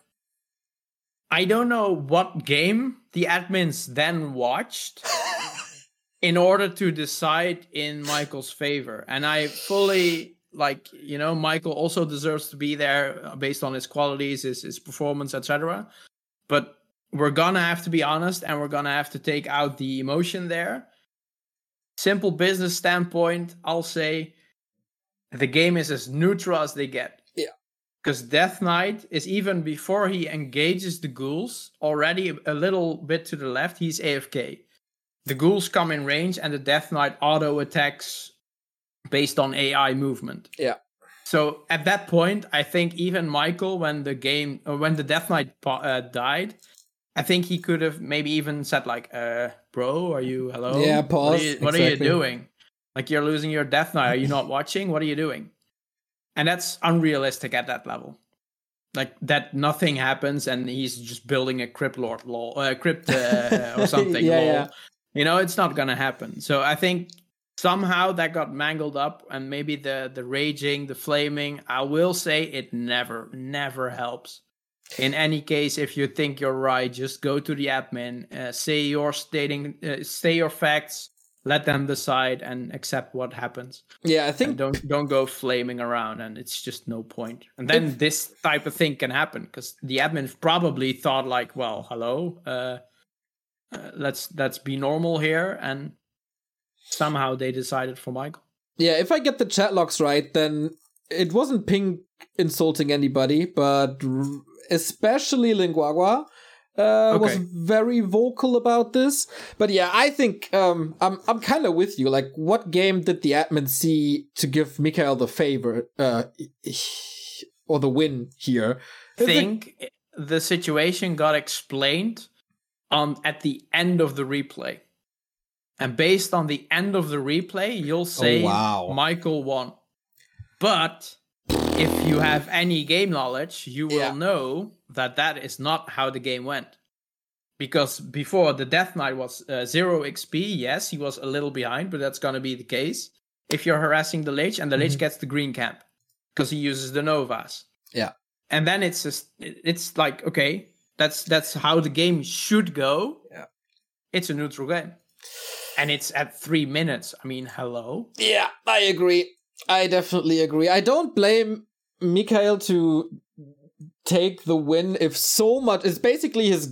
I don't know what game the admins then watched in order to decide in Michael's favor. And I fully like, you know, Michael also deserves to be there based on his qualities, his, his performance, etc. But we're gonna have to be honest and we're gonna have to take out the emotion there. Simple business standpoint, I'll say the game is as neutral as they get. Yeah. Because Death Knight is even before he engages the ghouls, already a little bit to the left, he's AFK. The ghouls come in range and the Death Knight auto attacks based on AI movement. Yeah. So at that point, I think even Michael, when the game, or when the Death Knight uh, died, I think he could have maybe even said like, uh, "Bro, are you hello? Yeah, What pause. are you, what Exactly. are you doing? Like you're losing your Death Knight. Are you not watching? What are you doing?" And that's unrealistic at that level. Like that, nothing happens, and he's just building a crypt lord lol, uh, crypt uh, or something. Yeah, yeah. You know, it's not gonna happen. So I think somehow that got mangled up, and maybe the the raging, the flaming. I will say it never, never helps. In any case, if you think you're right, just go to the admin, uh, say your stating, uh, say your facts, let them decide, and accept what happens. Yeah, I And think don't don't go flaming around, and it's just no point. And then this type of thing can happen because the admin probably thought like, well, hello, uh, uh, let's let's be normal here, and somehow they decided for Michael. yeah, if I get the chat logs right, then it wasn't Pink insulting anybody, but especially Linguagua uh, was very vocal about this. But yeah, I think um, I'm I'm kind of with you. Like, what game did the admin see to give Mikael the favor uh, or the win here? I think the situation got explained on at the end of the replay. And based on the end of the replay, you'll say wow. Michael won. But if you have any game knowledge, you will Yeah. know that that is not how the game went. Because before the Death Knight was uh, zero XP, yes, he was a little behind, but that's going to be the case if you're harassing the Lich and the Lich Mhm. gets the green camp because he uses the Novas Yeah. and then it's just it's like okay that's that's how the game should go Yeah. it's a neutral game and it's at three minutes i mean hello Yeah, I agree. I definitely agree. I don't blame Mikhail to take the win if so much. It's basically his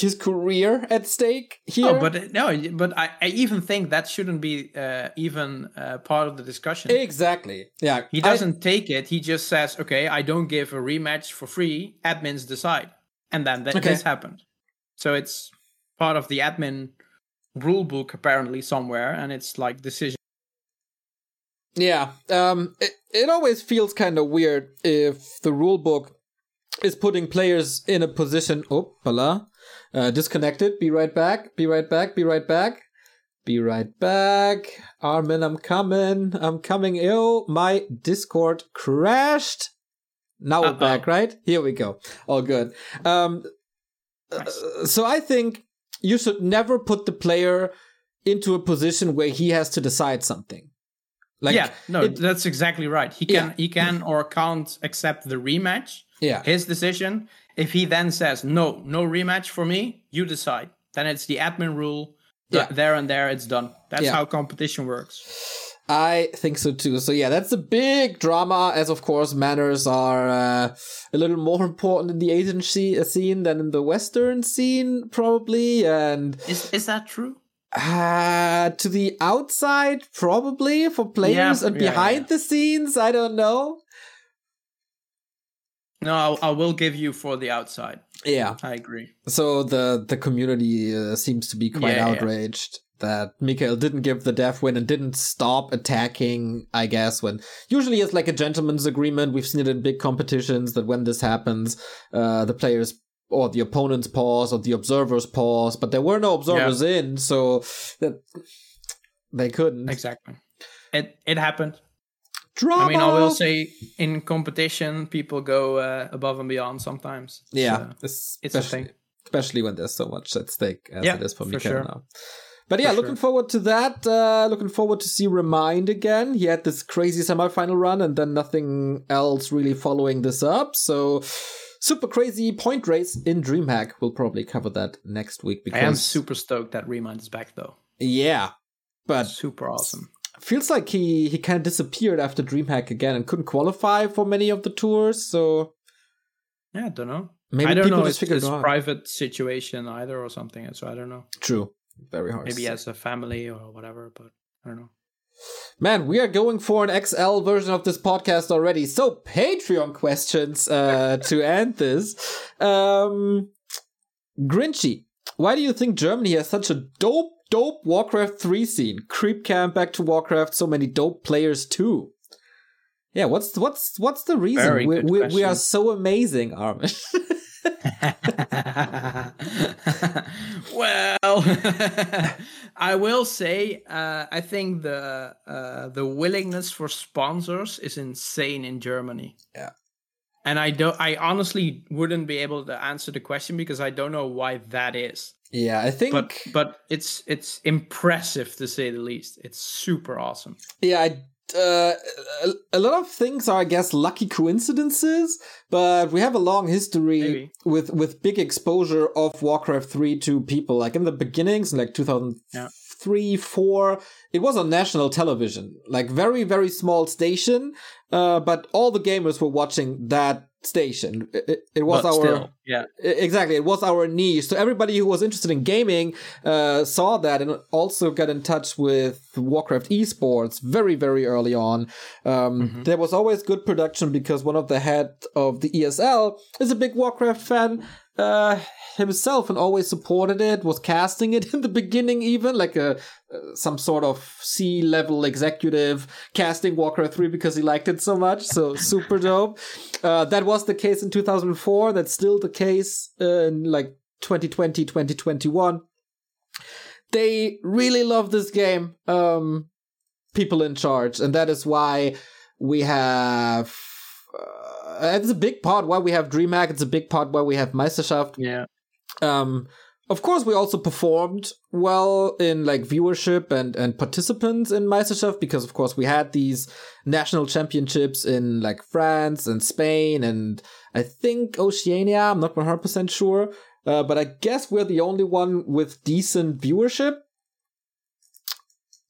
his career at stake here. oh but no but i, I even think that shouldn't be uh, even uh, part of the discussion exactly. Yeah, he doesn't take it he just says okay i don't give a rematch for free admins decide and then th- Okay. this happened so it's part of the admin rule book apparently somewhere and it's like decision Yeah, um, it, it always feels kind of weird if the rulebook is putting players in a position. Oh, bala. Uh, disconnected. Be right back. Be right back. Be right back. Be right back. Armin, I'm coming. I'm coming. Ew, my Discord crashed. Now we're Uh-oh. back, right? Here we go. All good. Um, Nice. uh, so I think you should never put the player into a position where he has to decide something. Like, yeah, no, it- that's exactly right. He can Yeah. he can or can't accept the rematch. yeah. His decision. If he then says no, no rematch for me, you decide. Then it's the admin rule. Yeah. Th- There and there, it's done. That's Yeah. how competition works. I think so too. So yeah, that's a big drama. As of course, manners are uh, a little more important in the Asian sce- scene than in the Western scene, probably. And Is is that true? uh, to the outside, probably for players, Yeah, and yeah, behind yeah. the scenes, I don't know. No, I'll, I will give you for the outside. Yeah. I agree. So the the community uh, seems to be quite outraged that Mikael didn't give the death win and didn't stop attacking. I guess when usually it's like a gentleman's agreement. We've seen it in big competitions that when this happens, uh, the players or the opponents pause or the observers pause, but there were no observers in, so that they couldn't. Exactly. It it happened. Drama. I mean, I will say in competition, people go uh, above and beyond sometimes. Yeah, So, it's a thing. especially when there's so much at stake as Yeah, it is for for Mikael sure. now. But yeah, For looking sure. forward to that. Uh, looking forward to see Remind again. He had this crazy semifinal run and then nothing else really following this up. So super crazy point race in DreamHack. We'll probably cover that next week Because I am super stoked that Remind is back though. yeah. But Super awesome. feels like he he kind of disappeared after DreamHack again and couldn't qualify for many of the tours. So Yeah, I don't know. maybe I don't people know just his, figured his private situation either or something. So I don't know. True. Very hard. Maybe as a family or whatever, but I don't know. Man, we are going for an XL version of this podcast already. So Patreon questions uh, to end this. Um, Grinchy, why do you think Germany has such a dope, dope Warcraft 3 scene? Creep camp back to Warcraft, so many dope players too. Yeah, what's what's what's the reason we, we, we are so amazing, Armin? well, I will say uh, I think the uh, the willingness for sponsors is insane in Germany. Yeah. And I don't. I honestly wouldn't be able to answer the question because I don't know why that is. yeah, I think. But but it's it's impressive to say the least. It's super awesome. Yeah, I, uh, a, a lot of things are, I guess, lucky coincidences, but we have a long history Maybe. with with big exposure of Warcraft three to people. Like in the beginnings, like two thousand three, four, it was on national television, like very very small station, uh, but all the gamers were watching that station. It, it- was But our still, yeah. Exactly, it was our niche. So everybody who was interested in gaming uh, saw that and also got in touch with Warcraft esports very, very early on. Um, There was always good production because one of the head of the ESL is a big Warcraft fan uh, himself and always supported it. Was casting it in the beginning, even like a uh, some sort of C level executive casting Walker 3 because he liked it so much. So super dope. Uh, that was the case in 2004. That's still the case uh, in like 2020, 2021. They really love this game. Um, people in charge, and that is why we have. Uh, it's a big part why we have DreamHack. It's a big part why we have Meisterschaft. Yeah. Um, of course, we also performed well in like viewership and and participants in Meisterschaft because, of course, we had these national championships in like France and Spain and I think Oceania. I'm not 100 percent sure, uh, but I guess we're the only one with decent viewership.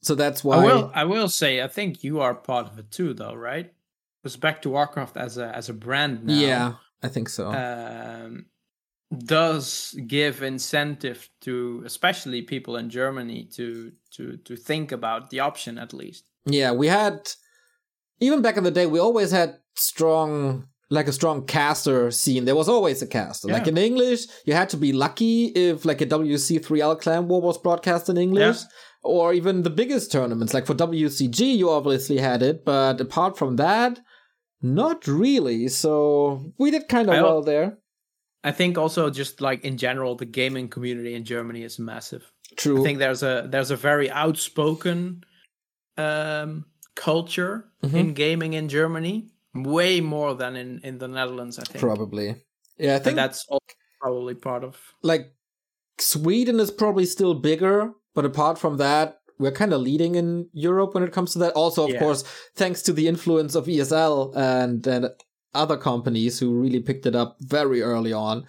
So that's why. I will. I will say. I think you are part of it too, though, right? Because back to Warcraft as a as a brand now. Yeah, I think so. um, does give incentive to especially people in Germany to to to think about the option at least. Yeah, we had even back in the day, we always had strong like a strong caster scene. There was always a caster. Like in English, you had to be lucky if like a WC3L clan war was broadcast in English. Or even the biggest tournaments, like for WCG, you obviously had it, but apart from that, not really. So we did kind of I well there. I think also just like in general, the gaming community in Germany is massive. True. I think there's a there's a very outspoken um, culture Mhm. in gaming in Germany, way more than in in the Netherlands. I think. Probably. Yeah, I And think that's all probably part of. like Sweden is probably still bigger, but apart from that, we're kind of leading in Europe when it comes to that. Also, of Yeah. course, thanks to the influence of ESL and, and other companies who really picked it up very early on.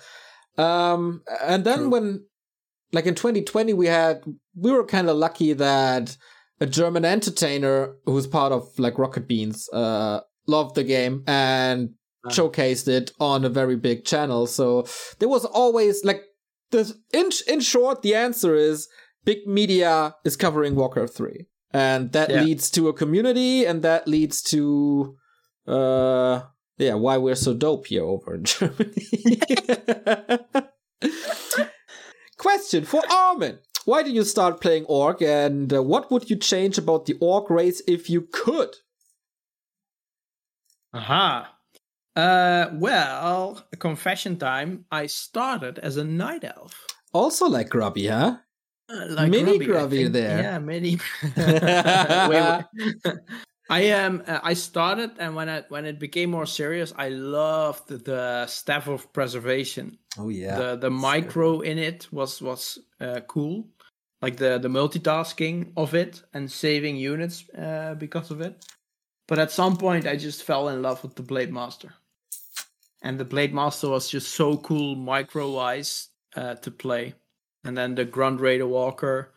Um, and then True. when, like in 2020, we had we were kind of lucky that a German entertainer who's part of like Rocket Beans uh loved the game and Ah. showcased it on a very big channel. So there was always like the in in short, the answer is big media is covering Warcraft 3. And that Yeah. leads to a community and that leads to uh yeah, why we're so dope here over in Germany. Question for Armin. Why did you start playing Orc and uh, what would you change about the Orc race if you could? Aha. Uh, well, confession time. I started as a night elf. Also like Grubby, huh? Uh, like Mini Grubby, I there. Yeah, mini. Wait, wait. I am. Um, I started, and when I when it became more serious, I loved the staff of preservation. Oh yeah, the the micro in it was was uh, cool, like the the multitasking of it and saving units uh, because of it. But at some point, I just fell in love with the Blade Master, and the Blade Master was just so cool micro wise uh, to play. And then the Grunt Raider Walker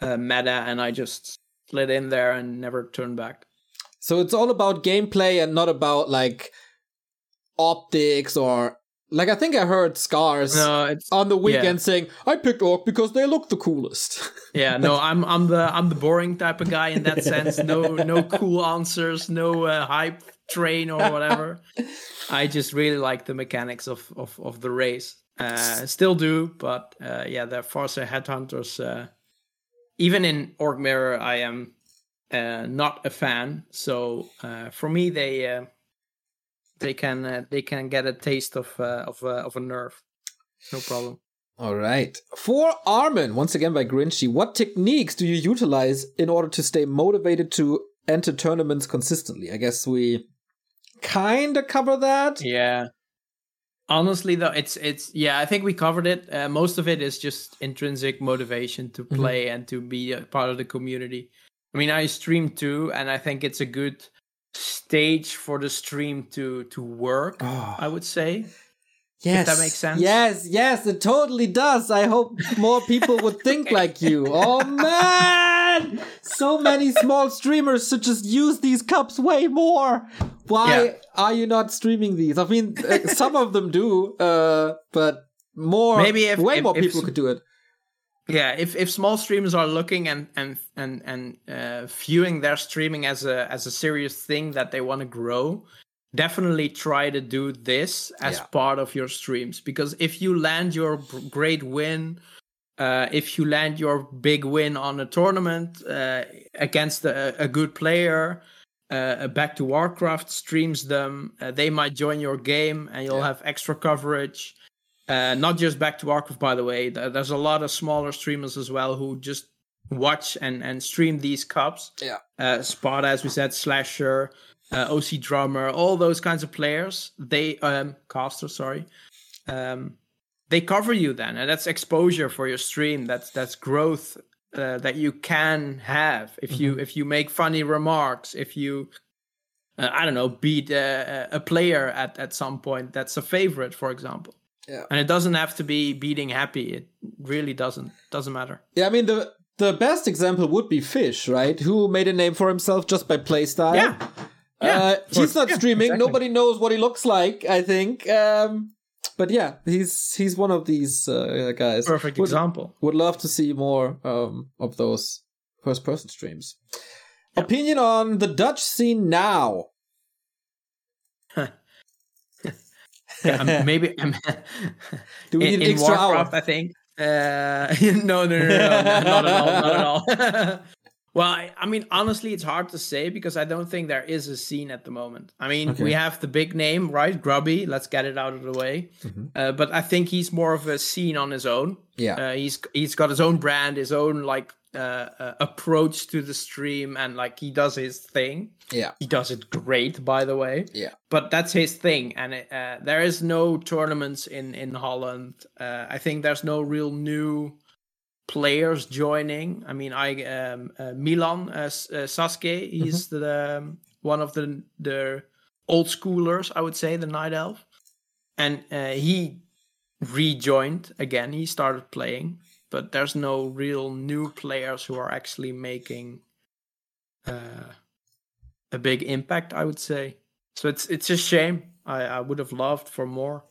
uh, meta, and I just slid in there and never turned back. So it's all about gameplay and not about like optics or like I think I heard Scars no, on the weekend yeah. saying I picked Orc because they look the coolest. yeah, no, I'm I'm the I'm the boring type of guy in that sense. No no cool answers, no uh, hype train or whatever. I just really like the mechanics of of, of the race. Uh, still do, but uh, yeah, the Farseer headhunters. Uh, even in Orc Mirror, I am uh, not a fan. So uh, for me, they uh, they can uh, they can get a taste of uh, of uh, of a nerve. No problem. All right. For Armin, once again by Grinchy, what techniques do you utilize in order to stay motivated to enter tournaments consistently? I guess we kind of cover that. Yeah. Honestly, though, it's it's yeah. I think we covered it. Uh, most of it is just intrinsic motivation to mm-hmm. play mm-hmm. and to be a part of the community. I mean, I stream too, and I think it's a good stage for the stream to to work. Oh. I would say. Yes, if that makes sense. Yes, yes, it totally does. I hope more people would think like you. Oh man, so many small streamers should just use these cups way more. Why yeah. are you not streaming these? I mean, uh, some of them do, uh, but more, maybe if, way if, more if, people could do it yeah if if small streamers are looking and and and and uh, viewing their streaming as a as a serious thing that they want to grow definitely try to do this as yeah. part of your streams because if you land your great win uh, if you land your big win on a tournament uh, against a, a, good player uh, back to warcraft streams them uh, they might join your game and you'll yeah. have extra coverage uh, not just back to Warcraft, by the way. There's a lot of smaller streamers as well who just watch and, and stream these cups. Yeah. Uh, Sparta, as we said, Slasher, uh, OC Drummer, all those kinds of players. They um caster, sorry. Um, they cover you then, and that's exposure for your stream. That's that's growth uh, that you can have if mm-hmm. you if you make funny remarks, if you uh, I don't know beat uh, a player at at some point that's a favorite, for example. Yeah. And it doesn't have to be beating happy. It really doesn't. Doesn't matter. Yeah, I mean the the best example would be Fish, right? Who made a name for himself just by playstyle. Yeah. Yeah, uh, he's not yeah, streaming. Exactly. Nobody knows what he looks like. I think, um, but yeah, he's he's one of these uh, guys. Perfect would, example. Would love to see more um, of those first person streams. Yeah. Opinion on the Dutch scene now? yeah, maybe do we in, need an extra Warcraft, hour? I think. Uh, no, no, no, no, no, not at all, not at all. Well, I, I, mean, honestly, it's hard to say because I don't think there is a scene at the moment. I mean, okay. we have the big name, right? Grubby. Let's get it out of the way. Mm-hmm. Uh, but I think he's more of a scene on his own. Yeah, uh, he's he's got his own brand, his own like uh, uh, approach to the stream and like he does his thing. Yeah, he does it great, by the way. Yeah, but that's his thing, and it, uh, there is no tournaments in in Holland. Uh, I think there's no real new players joining. I mean, I um, uh, Milan uh, Sasuke, he's mm-hmm. the um, one of the the old schoolers, I would say, the night elf, and he rejoined again. He started playing but there's no real new players who are actually making uh, a big impact. I would say so. It's it's a shame. I, I would have loved for more,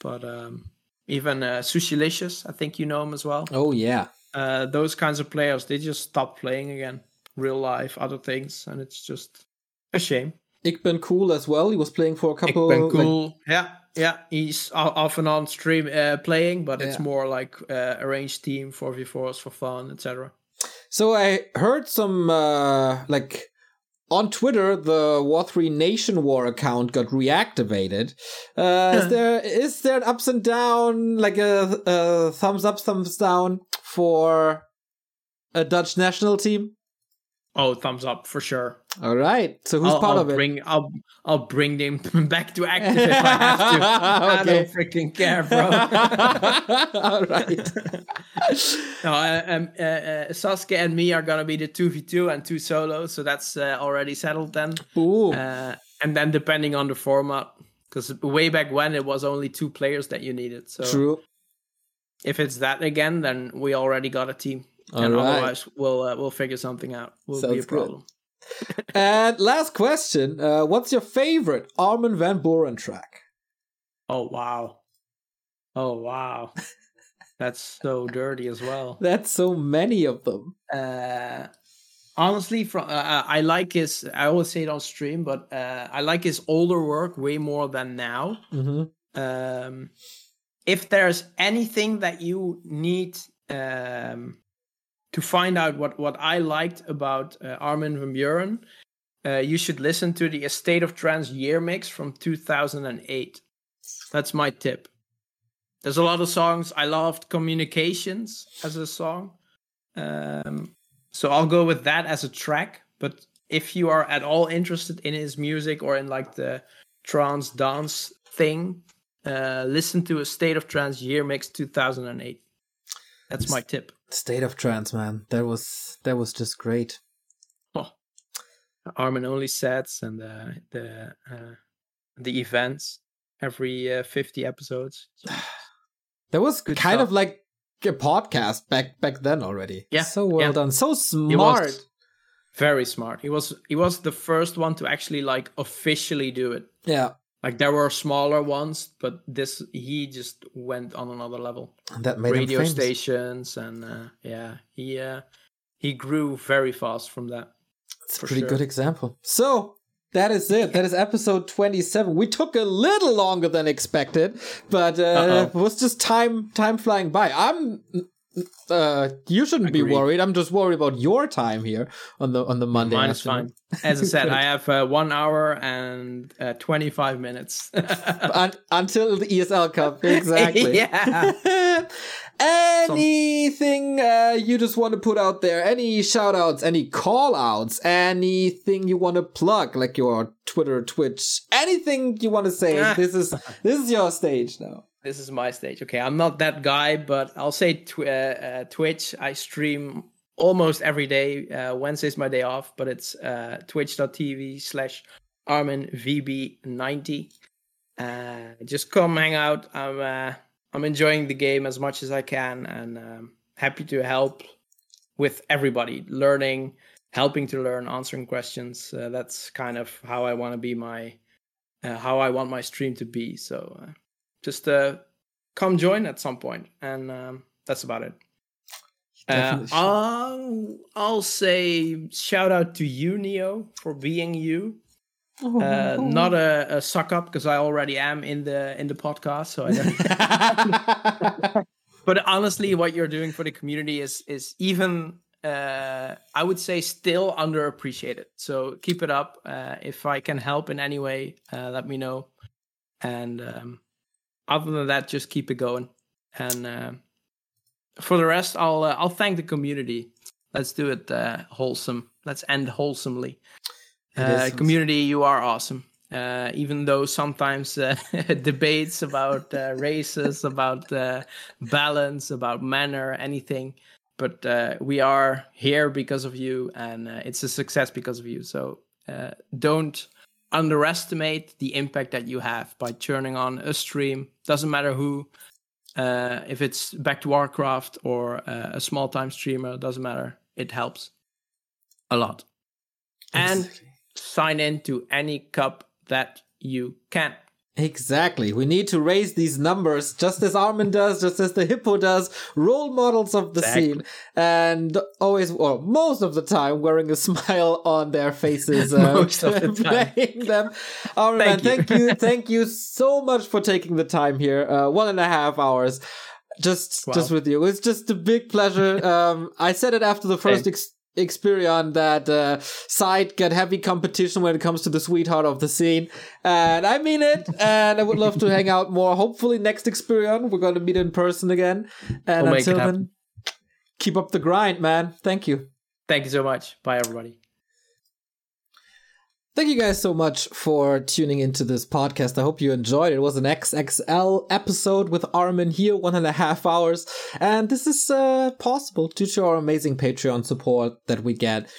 but um, even uh, Sushilicious, I think you know him as well. Oh yeah, uh, those kinds of players they just stop playing again, real life, other things, and it's just a shame. Ikben Cool as well. He was playing for a couple. Ikben Cool, like... yeah. Yeah, he's off and on stream uh, playing, but it's yeah. more like uh, arranged team, 4v4s for fun, etc. So I heard some, uh, like, on Twitter, the War 3 Nation War account got reactivated. Uh, is there is there an ups and down, like a, a thumbs up, thumbs down for a Dutch national team? Oh, thumbs up for sure. All right. So who's I'll, part I'll of it? I'll I'll bring them back to active if I have to. I don't freaking care, bro. All right. no, uh, um, uh, uh, Sasuke and me are gonna be the two v two and two solos, so that's uh, already settled then. Ooh. Uh, and then depending on the format, because way back when it was only two players that you needed. So True. if it's that again, then we already got a team. And All right. otherwise, we'll uh, we'll figure something out. Will be a problem. And last question: uh, What's your favorite Armin van Buuren track? Oh wow, oh wow, that's so dirty as well. That's so many of them. Uh, honestly, from uh, I like his. I always say it on stream, but uh, I like his older work way more than now. hmm um, if there's anything that you need um, to find out what, what I liked about uh, Armin van Buuren, uh, you should listen to the A State of Trance year mix from 2008. That's my tip. There's a lot of songs. I loved Communications as a song. Um, so I'll go with that as a track. But if you are at all interested in his music or in like the trance dance thing, uh, listen to a State of Trance year mix 2008. That's my tip. State of Trance, man. That was that was just great. Oh. Armin only sets and uh, the uh, the events every uh, 50 episodes. That was Good kind stuff. of like a podcast back back then already. Yeah, So well yeah. done. So smart. very smart. He was he was the first one to actually like officially do it. Yeah. Like there were smaller ones, but this he just went on another level. That made Radio stations and uh, yeah, he uh, he grew very fast from that. It's a pretty sure. good example. So that is it. That is episode 27. We took a little longer than expected, but uh, it was just time time flying by. I'm uh you shouldn't be worried. I'm just worried about your time here on the on the Monday. Mine is afternoon. fine. As I said, I have uh, one hour and uh, twenty five minutes. Un- until the ESL Cup. Exactly. yeah. Anything uh, you just want to put out there? Any shout outs, any call outs, anything you want to plug, like your Twitter, Twitch, anything you want to say? Ah. this is this is your stage now. This is my stage. Okay, I'm not that guy, but I'll say tw- uh, uh, Twitch. I stream almost every day. Uh, Wednesday's my day off, but it's uh, twitch.tv slash ArminVB90. Uh, just come hang out. I'm uh, I'm enjoying the game as much as I can, and um, happy to help with everybody, learning, helping to learn, answering questions. Uh, that's kind of how I want to be my, how I want my stream to be. So. Just uh, come join at some point, and um, that's about it. Uh, I'll, I'll say shout out to you, Neo, for being you. Oh. Uh, not a, a suck up because I already am in the in the podcast. So, I don't... but honestly, what you're doing for the community is is even uh, I would say still underappreciated. So keep it up. Uh, if I can help in any way, uh, let me know. And um, other than that, just keep it going. And uh, for the rest, I'll uh, I'll thank the community. Let's do it uh, wholesome. Let's end wholesomely. Uh, community, you are awesome. Uh, even though sometimes uh, debates about uh, races, about uh, balance, about manner, anything, but uh, we are here because of you, and uh, it's a success because of you. So uh, don't underestimate the impact that you have by turning on a stream. Doesn't matter who, uh, if it's back to Warcraft or uh, a small time streamer, doesn't matter. It helps a lot. And sign in to any cup that you can. Exactly. We need to raise these numbers just as Armin does, just as the Hippo does, role models of the Exactly. scene, and always, or most of the time, wearing a smile on their faces, uh, Most of the time. playing them. Armin, man, Thank thank you. you, thank you so much for taking the time here. Uh, one and a half hours. Just, Wow. just with you. It's just a big pleasure. Um, I said it after the first ex- Xperion that uh, side get heavy competition when it comes to the sweetheart of the scene, and I mean it. And I would love to hang out more. Hopefully, next Xperion we're going to meet in person again. And We'll until then, keep up the grind, man. Thank you. Thank you so much. Bye, everybody. Thank you guys so much for tuning into this podcast. I hope you enjoyed it. It was an XXL episode with Armin here, one and a half hours. And this is uh, possible due to our amazing Patreon support that we get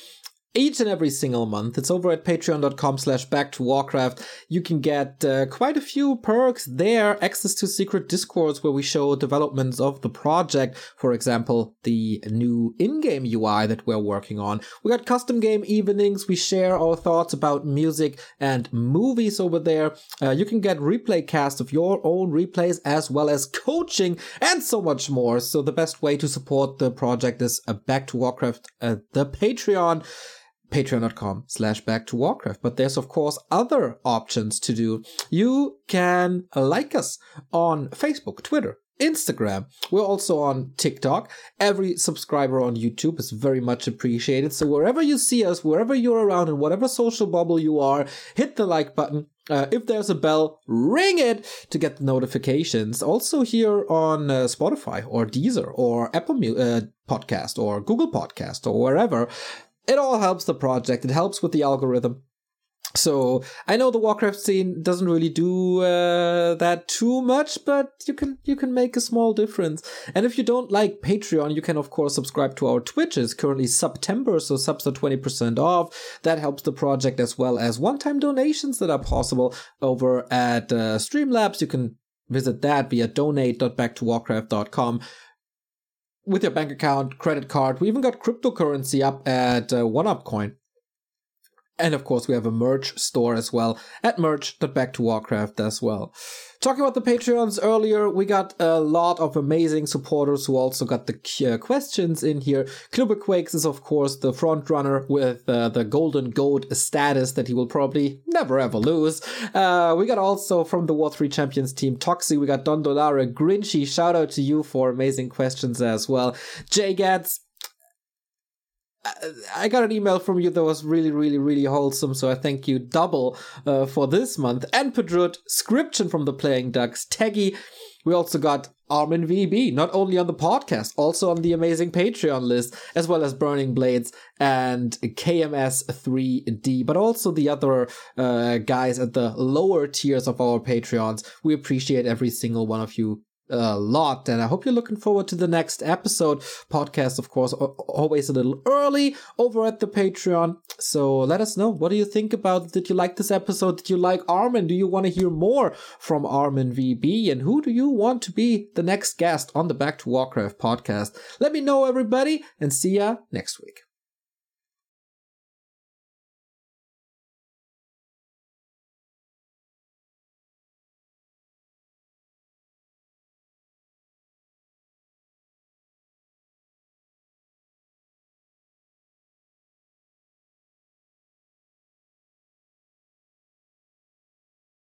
each and every single month. It's over at patreon.com slash back to Warcraft. You can get uh, quite a few perks there, access to secret discords where we show developments of the project. For example, the new in-game UI that we're working on. We got custom game evenings. We share our thoughts about music and movies over there. Uh, you can get replay cast of your own replays as well as coaching and so much more. So the best way to support the project is uh, back to Warcraft, uh, the Patreon patreon.com slash back to warcraft but there's of course other options to do you can like us on facebook twitter Instagram. We're also on TikTok. Every subscriber on YouTube is very much appreciated. So wherever you see us, wherever you're around, in whatever social bubble you are, hit the like button. Uh, if there's a bell, ring it to get the notifications. Also here on uh, Spotify or Deezer or Apple uh, Podcast or Google Podcast or wherever it all helps the project. It helps with the algorithm. So I know the Warcraft scene doesn't really do uh, that too much, but you can you can make a small difference. And if you don't like Patreon, you can of course subscribe to our Twitch. It's currently September, so subs are twenty percent off. That helps the project as well as one-time donations that are possible over at uh, Streamlabs. You can visit that via donate.backtowarcraft.com with your bank account, credit card. We even got cryptocurrency up at uh, OneUpCoin. And of course, we have a merch store as well at merch.backtowarcraft as well. Talking about the Patreons earlier, we got a lot of amazing supporters who also got the uh, questions in here. Knubberquakes is, of course, the front runner with uh, the Golden Goat status that he will probably never ever lose. Uh, we got also from the War 3 Champions team, Toxie, we got Don Dolare, Grinchy. Shout out to you for amazing questions as well. Jay Gats, I got an email from you that was really, really, really wholesome, so I thank you double uh, for this month. And Pedrut, Scription from the Playing Ducks, Teggy. We also got Armin VB, not only on the podcast, also on the amazing Patreon list, as well as Burning Blades and KMS3D, but also the other uh, guys at the lower tiers of our Patreons. We appreciate every single one of you a lot and i hope you're looking forward to the next episode. Podcast of course always a little early over at the patreon. So let us know what do you think about did you like this episode? Did you like armin? Do you want to hear more from armin vb and who do you want to be the next guest on the back to warcraft podcast? Let me know everybody and see ya next week